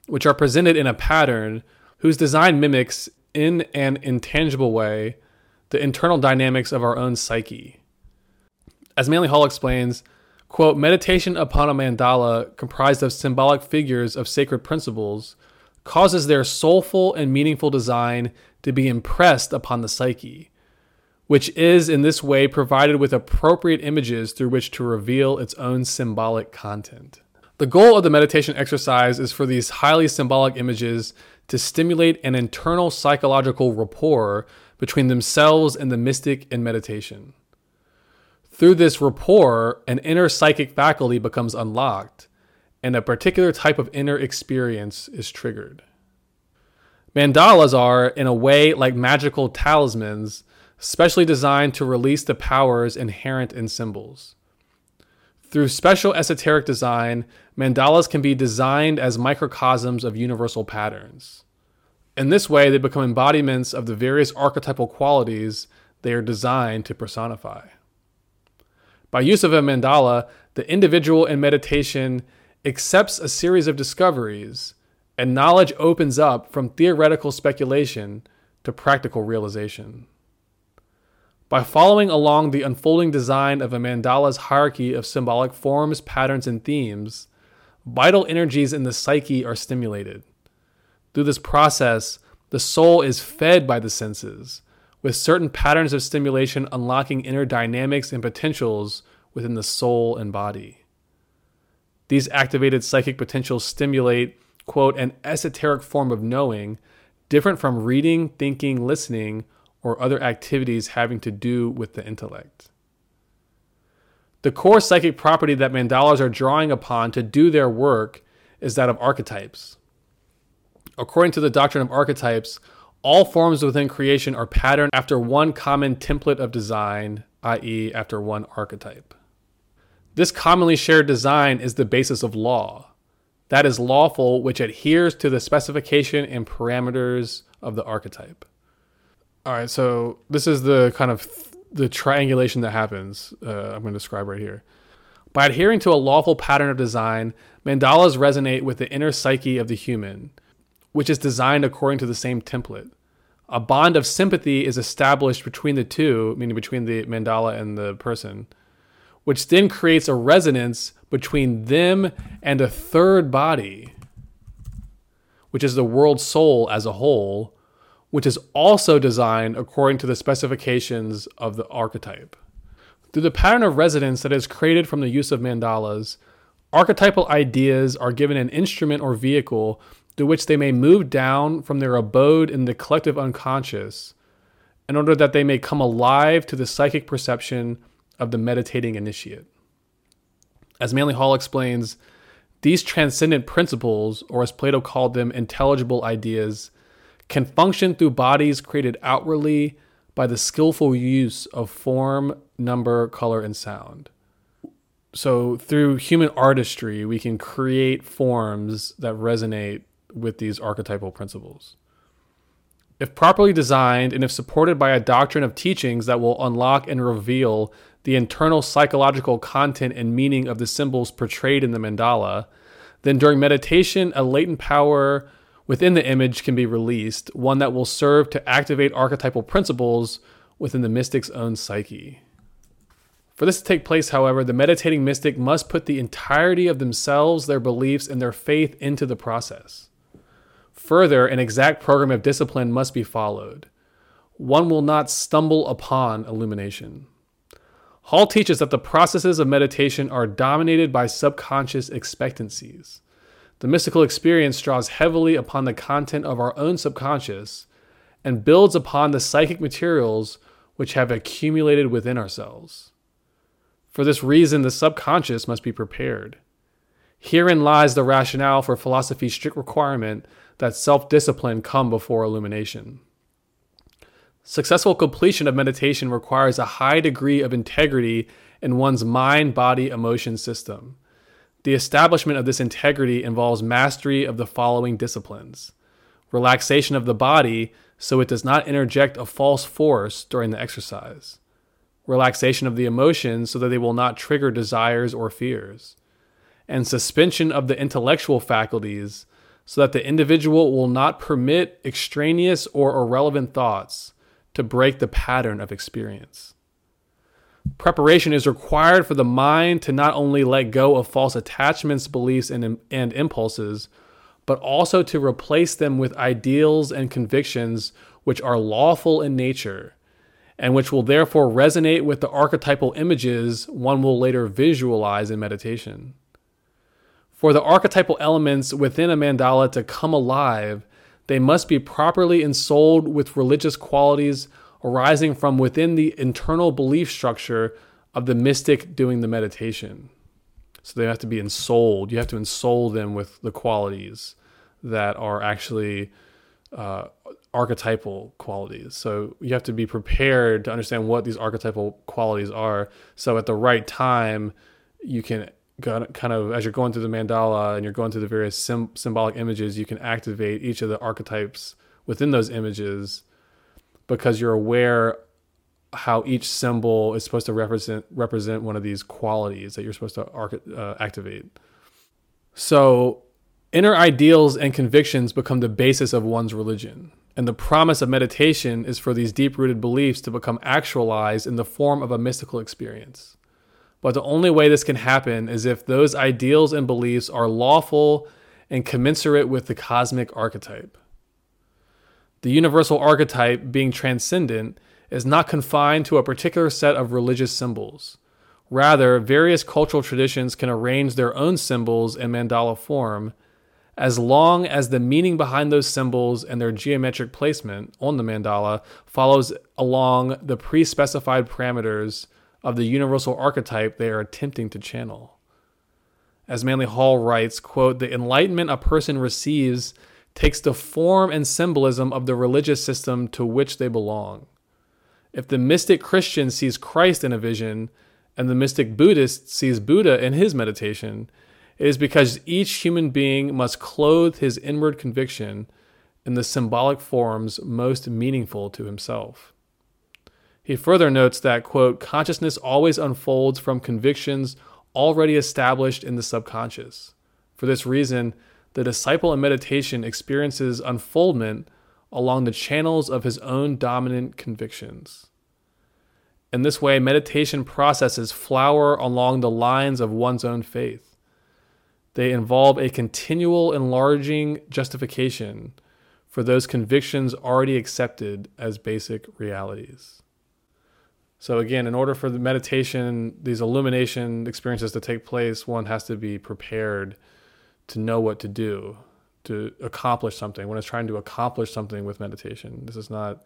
Speaker 1: which are presented in a pattern whose design mimics, in an intangible way, the internal dynamics of our own psyche. As Manly Hall explains, quote, meditation upon a mandala comprised of symbolic figures of sacred principles causes their soulful and meaningful design to be impressed upon the psyche which is in this way provided with appropriate images through which to reveal its own symbolic content. The goal of the meditation exercise is for these highly symbolic images to stimulate an internal psychological rapport between themselves and the mystic in meditation. Through this rapport, an inner psychic faculty becomes unlocked, and a particular type of inner experience is triggered. Mandalas are, in a way, like magical talismans specially designed to release the powers inherent in symbols. Through special esoteric design, mandalas can be designed as microcosms of universal patterns. In this way, they become embodiments of the various archetypal qualities they are designed to personify. By use of a mandala, the individual in meditation accepts a series of discoveries, and knowledge opens up from theoretical speculation to practical realization. By following along the unfolding design of a mandala's hierarchy of symbolic forms, patterns, and themes, vital energies in the psyche are stimulated. Through this process, the soul is fed by the senses, with certain patterns of stimulation unlocking inner dynamics and potentials within the soul and body. These activated psychic potentials stimulate, quote, an esoteric form of knowing different from reading, thinking, listening, or other activities having to do with the intellect. The core psychic property that mandalas are drawing upon to do their work is that of archetypes. According to the doctrine of archetypes, all forms within creation are patterned after one common template of design, i.e., after one archetype. This commonly shared design is the basis of law. That is lawful, which adheres to the specification and parameters of the archetype. All right, so this is the kind of the triangulation that happens. Uh, I'm going to describe right here. By adhering to a lawful pattern of design, mandalas resonate with the inner psyche of the human, which is designed according to the same template. A bond of sympathy is established between the two, meaning between the mandala and the person, which then creates a resonance between them and a third body, which is the world soul as a whole, which is also designed according to the specifications of the archetype. Through the pattern of resonance that is created from the use of mandalas, archetypal ideas are given an instrument or vehicle through which they may move down from their abode in the collective unconscious in order that they may come alive to the psychic perception of the meditating initiate. As Manly Hall explains, these transcendent principles, or as Plato called them, intelligible ideas, can function through bodies created outwardly by the skillful use of form, number, color, and sound. So, through human artistry, we can create forms that resonate with these archetypal principles. If properly designed and if supported by a doctrine of teachings that will unlock and reveal the internal psychological content and meaning of the symbols portrayed in the mandala, then during meditation, a latent power within the image can be released, one that will serve to activate archetypal principles within the mystic's own psyche. For this to take place, however, the meditating mystic must put the entirety of themselves, their beliefs, and their faith into the process. Further, an exact program of discipline must be followed. One will not stumble upon illumination. Hall teaches that the processes of meditation are dominated by subconscious expectancies. The mystical experience draws heavily upon the content of our own subconscious and builds upon the psychic materials which have accumulated within ourselves. For this reason, the subconscious must be prepared. Herein lies the rationale for philosophy's strict requirement that self discipline come before illumination. Successful completion of meditation requires a high degree of integrity in one's mind body emotion system. The establishment of this integrity involves mastery of the following disciplines. Relaxation of the body so it does not interject a false force during the exercise, relaxation of the emotions so that they will not trigger desires or fears, and suspension of the intellectual faculties so that the individual will not permit extraneous or irrelevant thoughts to break the pattern of experience. Preparation is required for the mind to not only let go of false attachments, beliefs, and, and impulses, but also to replace them with ideals and convictions which are lawful in nature and which will therefore resonate with the archetypal images one will later visualize in meditation. For the archetypal elements within a mandala to come alive, they must be properly ensouled with religious qualities arising from within the internal belief structure of the mystic doing the meditation. So they have to be ensouled. You have to ensoul them with the qualities that are actually uh, archetypal qualities. So you have to be prepared to understand what these archetypal qualities are. So at the right time, you can kind of as you're going through the mandala and you're going through the various sim- symbolic images, you can activate each of the archetypes within those images because you're aware how each symbol is supposed to represent represent one of these qualities that you're supposed to uh, activate. So, inner ideals and convictions become the basis of one's religion. And the promise of meditation is for these deep rooted beliefs to become actualized in the form of a mystical experience. But the only way this can happen is if those ideals and beliefs are lawful and commensurate with the cosmic archetype. The universal archetype, being transcendent, is not confined to a particular set of religious symbols. Rather, various cultural traditions can arrange their own symbols in mandala form as long as the meaning behind those symbols and their geometric placement on the mandala follows along the pre specified parameters of the universal archetype they are attempting to channel. As Manly Hall writes, quote, the enlightenment a person receives takes the form and symbolism of the religious system to which they belong. If the mystic Christian sees Christ in a vision, and the mystic Buddhist sees Buddha in his meditation, it is because each human being must clothe his inward conviction in the symbolic forms most meaningful to himself. He further notes that, quote, consciousness always unfolds from convictions already established in the subconscious. For this reason, the disciple in meditation experiences unfoldment along the channels of his own dominant convictions. In this way, meditation processes flower along the lines of one's own faith. They involve a continual enlarging justification for those convictions already accepted as basic realities. So, again, in order for the meditation, these illumination experiences to take place, one has to be prepared to know what to do to accomplish something. When it's trying to accomplish something with meditation this is not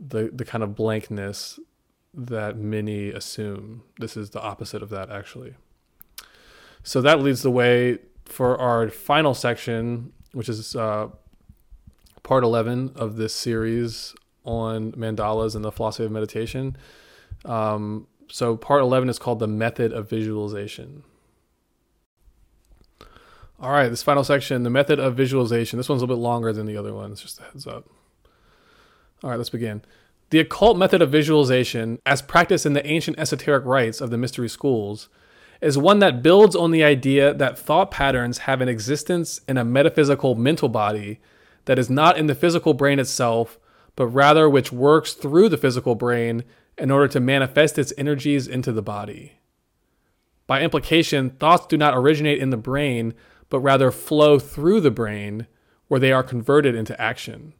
Speaker 1: the the kind of blankness that many assume. This is the opposite of that actually. So that leads the way for our final section which is uh, part 11 of this series on mandalas and the philosophy of meditation. Um, so part 11 is called the method of visualization all right, this final section, the method of visualization. This one's a little bit longer than the other ones, just a heads up. All right, let's begin. The occult method of visualization, as practiced in the ancient esoteric rites of the mystery schools, is one that builds on the idea that thought patterns have an existence in a metaphysical mental body that is not in the physical brain itself, but rather which works through the physical brain in order to manifest its energies into the body. By implication, thoughts do not originate in the brain, but rather flow through the brain, where they are converted into action.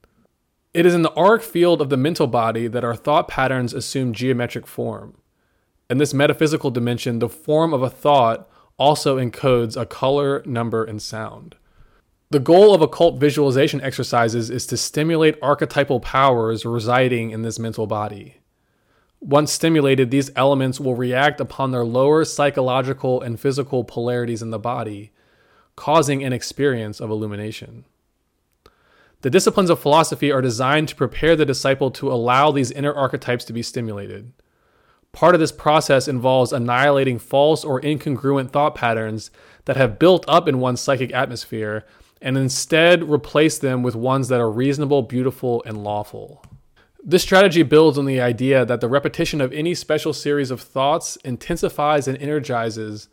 Speaker 1: It is in the auric field of the mental body that our thought patterns assume geometric form. In this metaphysical dimension, the form of a thought also encodes a color, number, and sound. The goal of occult visualization exercises is to stimulate archetypal powers residing in this mental body. Once stimulated, these elements will react upon their lower psychological and physical polarities in the body, causing an experience of illumination. The disciplines of philosophy are designed to prepare the disciple to allow these inner archetypes to be stimulated. Part of this process involves annihilating false or incongruent thought patterns that have built up in one's psychic atmosphere and instead replace them with ones that are reasonable, beautiful, and lawful. This strategy builds on the idea that the repetition of any special series of thoughts intensifies and energizes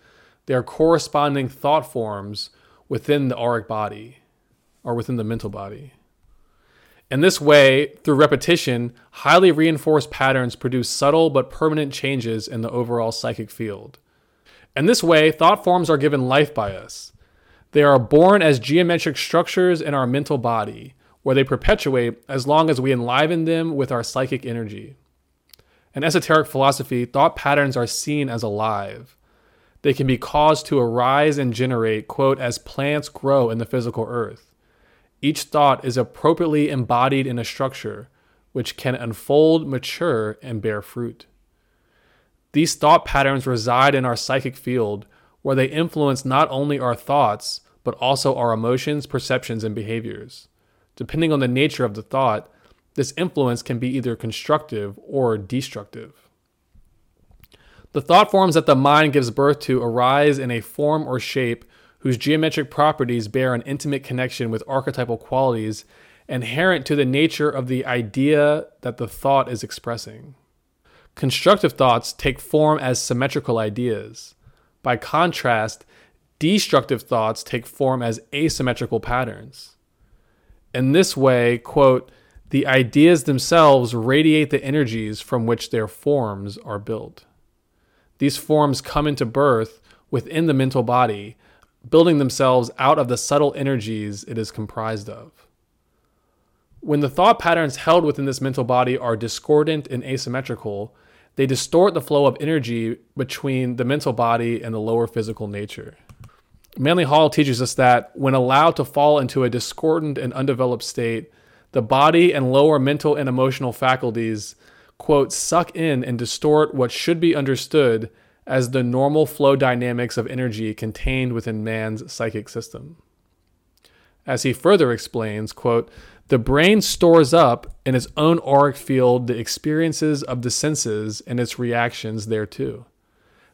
Speaker 1: their corresponding thought forms within the auric body or within the mental body. In this way, through repetition, highly reinforced patterns produce subtle but permanent changes in the overall psychic field. In this way, thought forms are given life by us. They are born as geometric structures in our mental body, where they perpetuate as long as we enliven them with our psychic energy. In esoteric philosophy, thought patterns are seen as alive. They can be caused to arise and generate, quote, as plants grow in the physical earth. Each thought is appropriately embodied in a structure which can unfold, mature, and bear fruit. These thought patterns reside in our psychic field, where they influence not only our thoughts, but also our emotions, perceptions, and behaviors. Depending on the nature of the thought, this influence can be either constructive or destructive. The thought forms that the mind gives birth to arise in a form or shape whose geometric properties bear an intimate connection with archetypal qualities inherent to the nature of the idea that the thought is expressing. Constructive thoughts take form as symmetrical ideas. By contrast, destructive thoughts take form as asymmetrical patterns. In this way, quote, the ideas themselves radiate the energies from which their forms are built. These forms come into birth within the mental body building themselves out of the subtle energies it is comprised of. When the thought patterns held within this mental body are discordant and asymmetrical, they distort the flow of energy between the mental body and the lower physical nature. Manly Hall teaches us that when allowed to fall into a discordant and undeveloped state, the body and lower mental and emotional faculties, quote, suck in and distort what should be understood as the normal flow dynamics of energy contained within man's psychic system. As he further explains, quote, the brain stores up in its own auric field the experiences of the senses and its reactions thereto.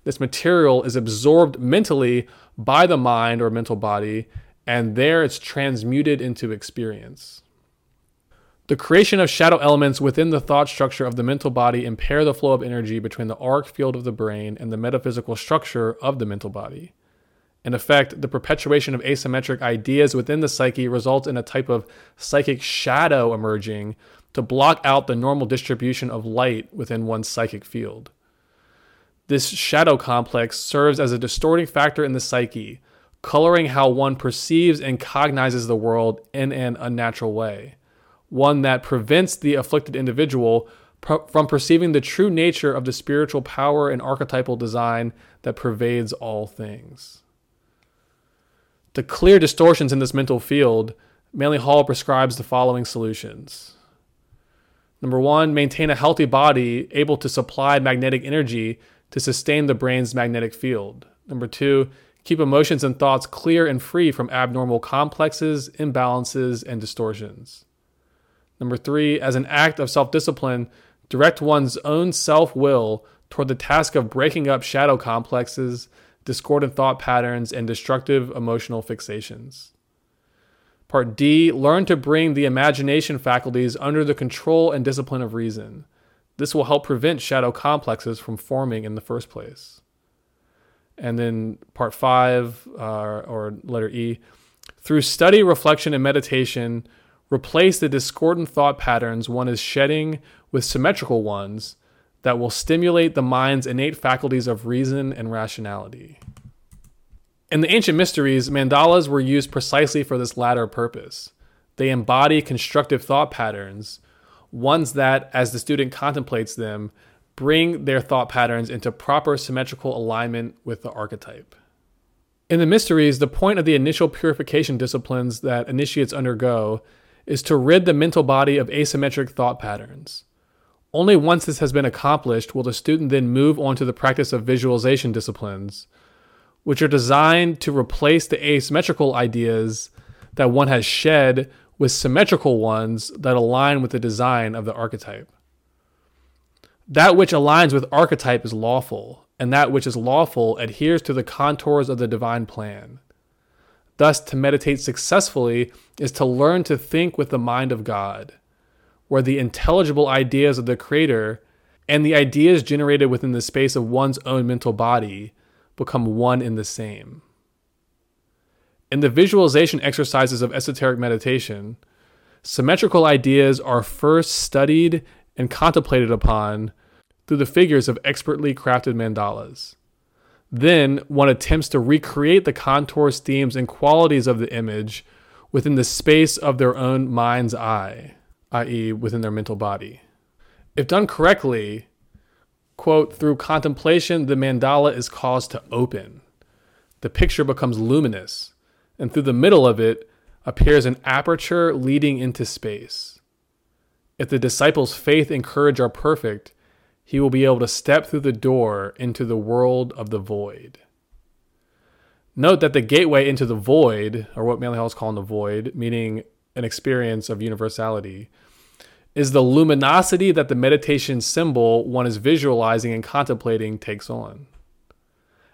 Speaker 1: This material is absorbed mentally by the mind or mental body, and there it's transmuted into experience. The creation of shadow elements within the thought structure of the mental body impair the flow of energy between the auric field of the brain and the metaphysical structure of the mental body. In effect, the perpetuation of asymmetric ideas within the psyche results in a type of psychic shadow emerging to block out the normal distribution of light within one's psychic field. This shadow complex serves as a distorting factor in the psyche, coloring how one perceives and cognizes the world in an unnatural way one that prevents the afflicted individual from perceiving the true nature of the spiritual power and archetypal design that pervades all things. To clear distortions in this mental field, Manly Hall prescribes the following solutions. Number one, maintain a healthy body able to supply magnetic energy to sustain the brain's magnetic field. Number two, keep emotions and thoughts clear and free from abnormal complexes, imbalances, and distortions. Number three, as an act of self discipline, direct one's own self will toward the task of breaking up shadow complexes, discordant thought patterns, and destructive emotional fixations. Part D, learn to bring the imagination faculties under the control and discipline of reason. This will help prevent shadow complexes from forming in the first place. And then part five, uh, or letter E, through study, reflection, and meditation, Replace the discordant thought patterns one is shedding with symmetrical ones that will stimulate the mind's innate faculties of reason and rationality. In the ancient mysteries, mandalas were used precisely for this latter purpose. They embody constructive thought patterns, ones that, as the student contemplates them, bring their thought patterns into proper symmetrical alignment with the archetype. In the mysteries, the point of the initial purification disciplines that initiates undergo is to rid the mental body of asymmetric thought patterns. Only once this has been accomplished will the student then move on to the practice of visualization disciplines, which are designed to replace the asymmetrical ideas that one has shed with symmetrical ones that align with the design of the archetype. That which aligns with archetype is lawful, and that which is lawful adheres to the contours of the divine plan. Thus, to meditate successfully is to learn to think with the mind of God where the intelligible ideas of the creator and the ideas generated within the space of one's own mental body become one in the same. In the visualization exercises of esoteric meditation, symmetrical ideas are first studied and contemplated upon through the figures of expertly crafted mandalas. Then one attempts to recreate the contours, themes, and qualities of the image within the space of their own mind's eye i.e., within their mental body. If done correctly, quote, through contemplation, the mandala is caused to open. The picture becomes luminous, and through the middle of it appears an aperture leading into space. If the disciple's faith and courage are perfect, he will be able to step through the door into the world of the void. Note that the gateway into the void, or what Manly Hall is calling the void, meaning an experience of universality, is the luminosity that the meditation symbol one is visualizing and contemplating takes on.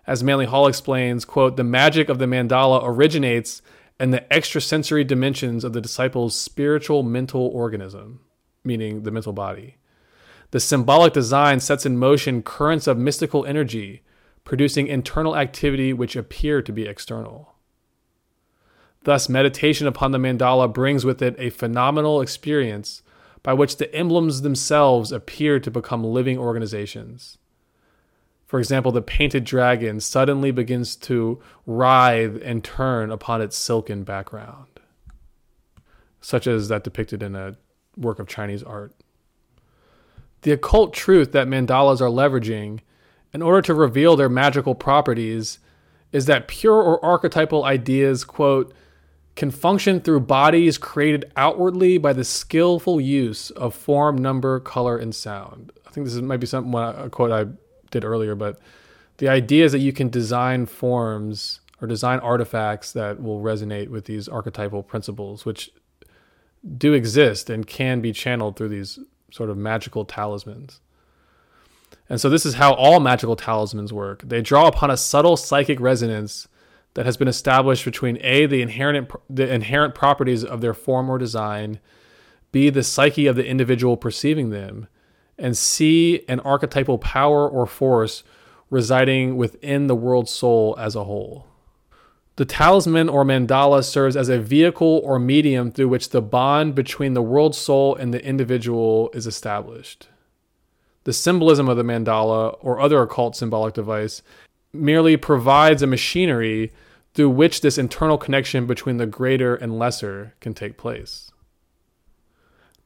Speaker 1: As Manly Hall explains, quote, the magic of the mandala originates in the extrasensory dimensions of the disciple's spiritual mental organism, meaning the mental body. The symbolic design sets in motion currents of mystical energy, producing internal activity which appear to be external. Thus, meditation upon the mandala brings with it a phenomenal experience by which the emblems themselves appear to become living organizations. For example, the painted dragon suddenly begins to writhe and turn upon its silken background, such as that depicted in a work of Chinese art. The occult truth that mandalas are leveraging in order to reveal their magical properties is that pure or archetypal ideas, quote, can function through bodies created outwardly by the skillful use of form, number, color, and sound. I think this is, might be something a quote I did earlier, but the idea is that you can design forms or design artifacts that will resonate with these archetypal principles, which do exist and can be channeled through these sort of magical talismans. And so, this is how all magical talismans work. They draw upon a subtle psychic resonance that has been established between a the inherent the inherent properties of their form or design, b the psyche of the individual perceiving them, and c an archetypal power or force residing within the world soul as a whole. The talisman or mandala serves as a vehicle or medium through which the bond between the world soul and the individual is established. The symbolism of the mandala or other occult symbolic device merely provides a machinery through which this internal connection between the greater and lesser can take place.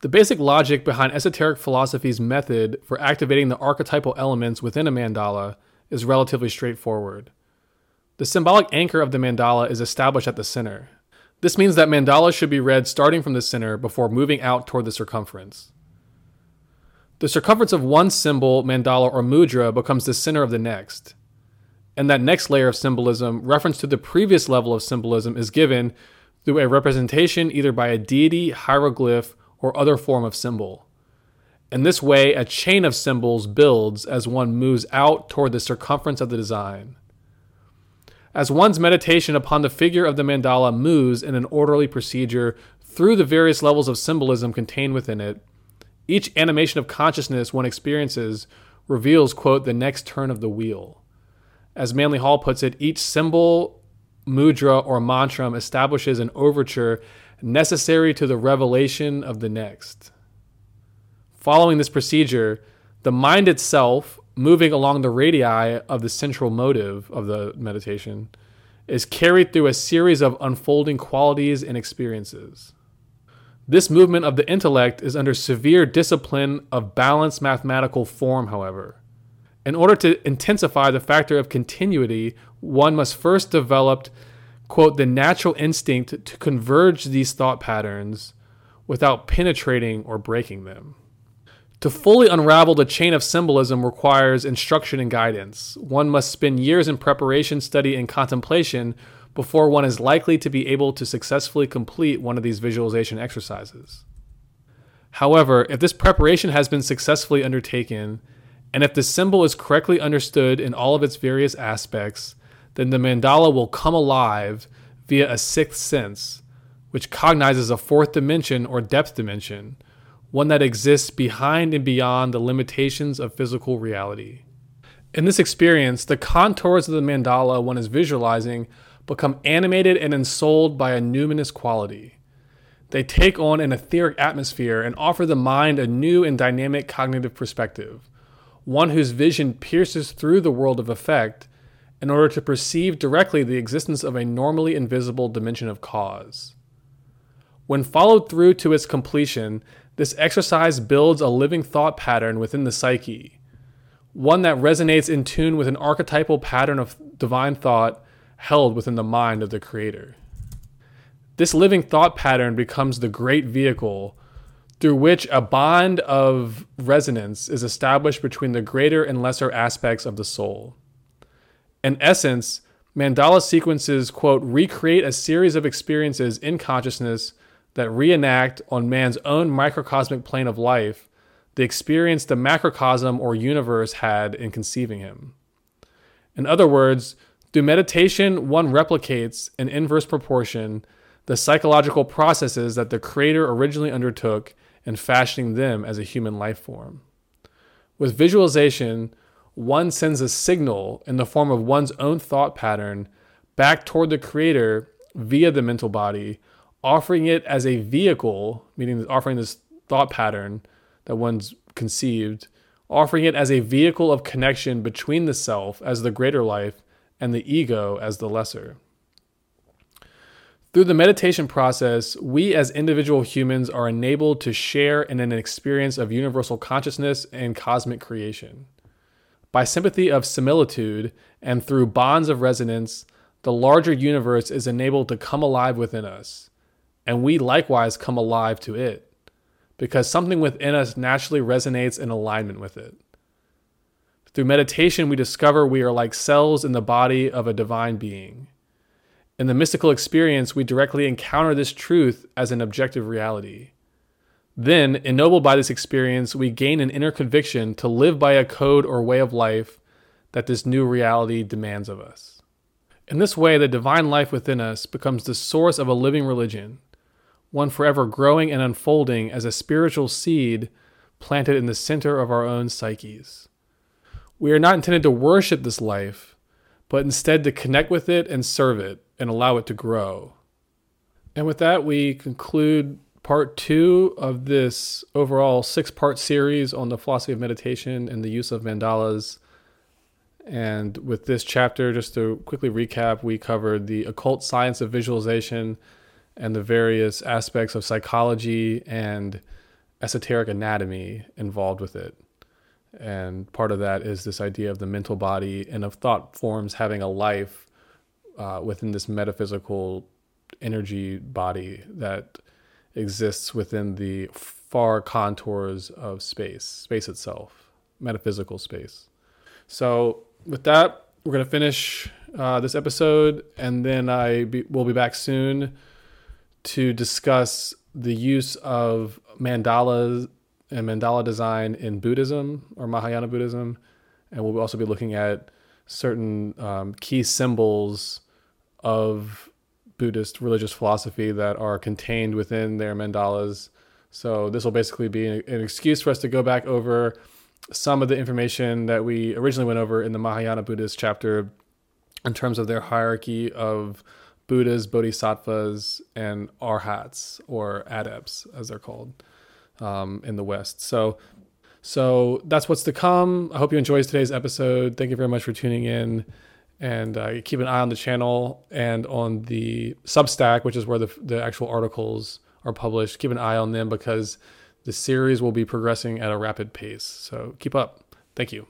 Speaker 1: The basic logic behind esoteric philosophy's method for activating the archetypal elements within a mandala is relatively straightforward. The symbolic anchor of the mandala is established at the center. This means that mandalas should be read starting from the center before moving out toward the circumference. The circumference of one symbol, mandala, or mudra becomes the center of the next and that next layer of symbolism, reference to the previous level of symbolism, is given through a representation either by a deity, hieroglyph, or other form of symbol. In this way, a chain of symbols builds as one moves out toward the circumference of the design. As one's meditation upon the figure of the mandala moves in an orderly procedure through the various levels of symbolism contained within it, each animation of consciousness one experiences reveals, quote, the next turn of the wheel. As Manly Hall puts it, each symbol, mudra, or mantram establishes an overture necessary to the revelation of the next. Following this procedure, The mind itself, moving along the radii of the central motive of the meditation, is carried through a series of unfolding qualities and experiences. This movement of the intellect is under severe discipline of balanced mathematical form, however. In order to intensify the factor of continuity, one must first develop, quote, the natural instinct to converge these thought patterns without penetrating or breaking them. To fully unravel the chain of symbolism requires instruction and guidance. One must spend years in preparation, study, and contemplation before one is likely to be able to successfully complete one of these visualization exercises. However, if this preparation has been successfully undertaken, and if the symbol is correctly understood in all of its various aspects, then the mandala will come alive via a sixth sense, which cognizes a fourth dimension or depth dimension, one that exists behind and beyond the limitations of physical reality. In this experience, the contours of the mandala one is visualizing become animated and ensouled by a numinous quality. They take on an etheric atmosphere and offer the mind a new and dynamic cognitive perspective, one whose vision pierces through the world of effect in order to perceive directly the existence of a normally invisible dimension of cause. When followed through to its completion, this exercise builds a living thought pattern within the psyche, one that resonates in tune with an archetypal pattern of divine thought held within the mind of the Creator. This living thought pattern becomes the great vehicle through which a bond of resonance is established between the greater and lesser aspects of the soul. In essence, mandala sequences, quote, recreate a series of experiences in consciousness that reenact on man's own microcosmic plane of life the experience the macrocosm or universe had in conceiving him. In other words, through meditation, one replicates in inverse proportion the psychological processes that the Creator originally undertook in fashioning them as a human life form. With visualization, one sends a signal in the form of one's own thought pattern back toward the Creator via the mental body, offering it as a vehicle, meaning offering this thought pattern that one's conceived, offering it as a vehicle of connection between the self as the greater life and the ego as the lesser. Through the meditation process, we as individual humans are enabled to share in an experience of universal consciousness and cosmic creation. By sympathy of similitude and through bonds of resonance, the larger universe is enabled to come alive within us, and we likewise come alive to it, because something within us naturally resonates in alignment with it. Through meditation, we discover we are like cells in the body of a divine being. In the mystical experience, we directly encounter this truth as an objective reality. Then, ennobled by this experience, we gain an inner conviction to live by a code or way of life that this new reality demands of us. In this way, the divine life within us becomes the source of a living religion, one forever growing and unfolding as a spiritual seed planted in the center of our own psyches. We are not intended to worship this life, but instead to connect with it and serve it and allow it to grow. And with that, we conclude part two of this overall six part series on the philosophy of meditation and the use of mandalas. And with this chapter, just to quickly recap, we covered the occult science of visualization and the various aspects of psychology and esoteric anatomy involved with it. And part of that is this idea of the mental body and of thought forms having a life uh, within this metaphysical energy body that exists within the far contours of space, space itself, metaphysical space. So, with that, we're going to finish uh, this episode, and then I be, will be back soon to discuss the use of mandalas and mandala design in Buddhism or Mahayana Buddhism, and we'll also be looking at certain um, key symbols of Buddhist religious philosophy that are contained within their mandalas. So this will basically be an excuse for us to go back over some of the information that we originally went over in the Mahayana Buddhist chapter in terms of their hierarchy of Buddhas, Bodhisattvas, and Arhats or adepts, as they're called um, in the West. So, So that's what's to come. I hope you enjoyed today's episode. Thank you very much for tuning in. And uh, keep an eye on the channel and on the Substack, which is where the, the actual articles are published. Keep an eye on them because the series will be progressing at a rapid pace. So keep up. Thank you.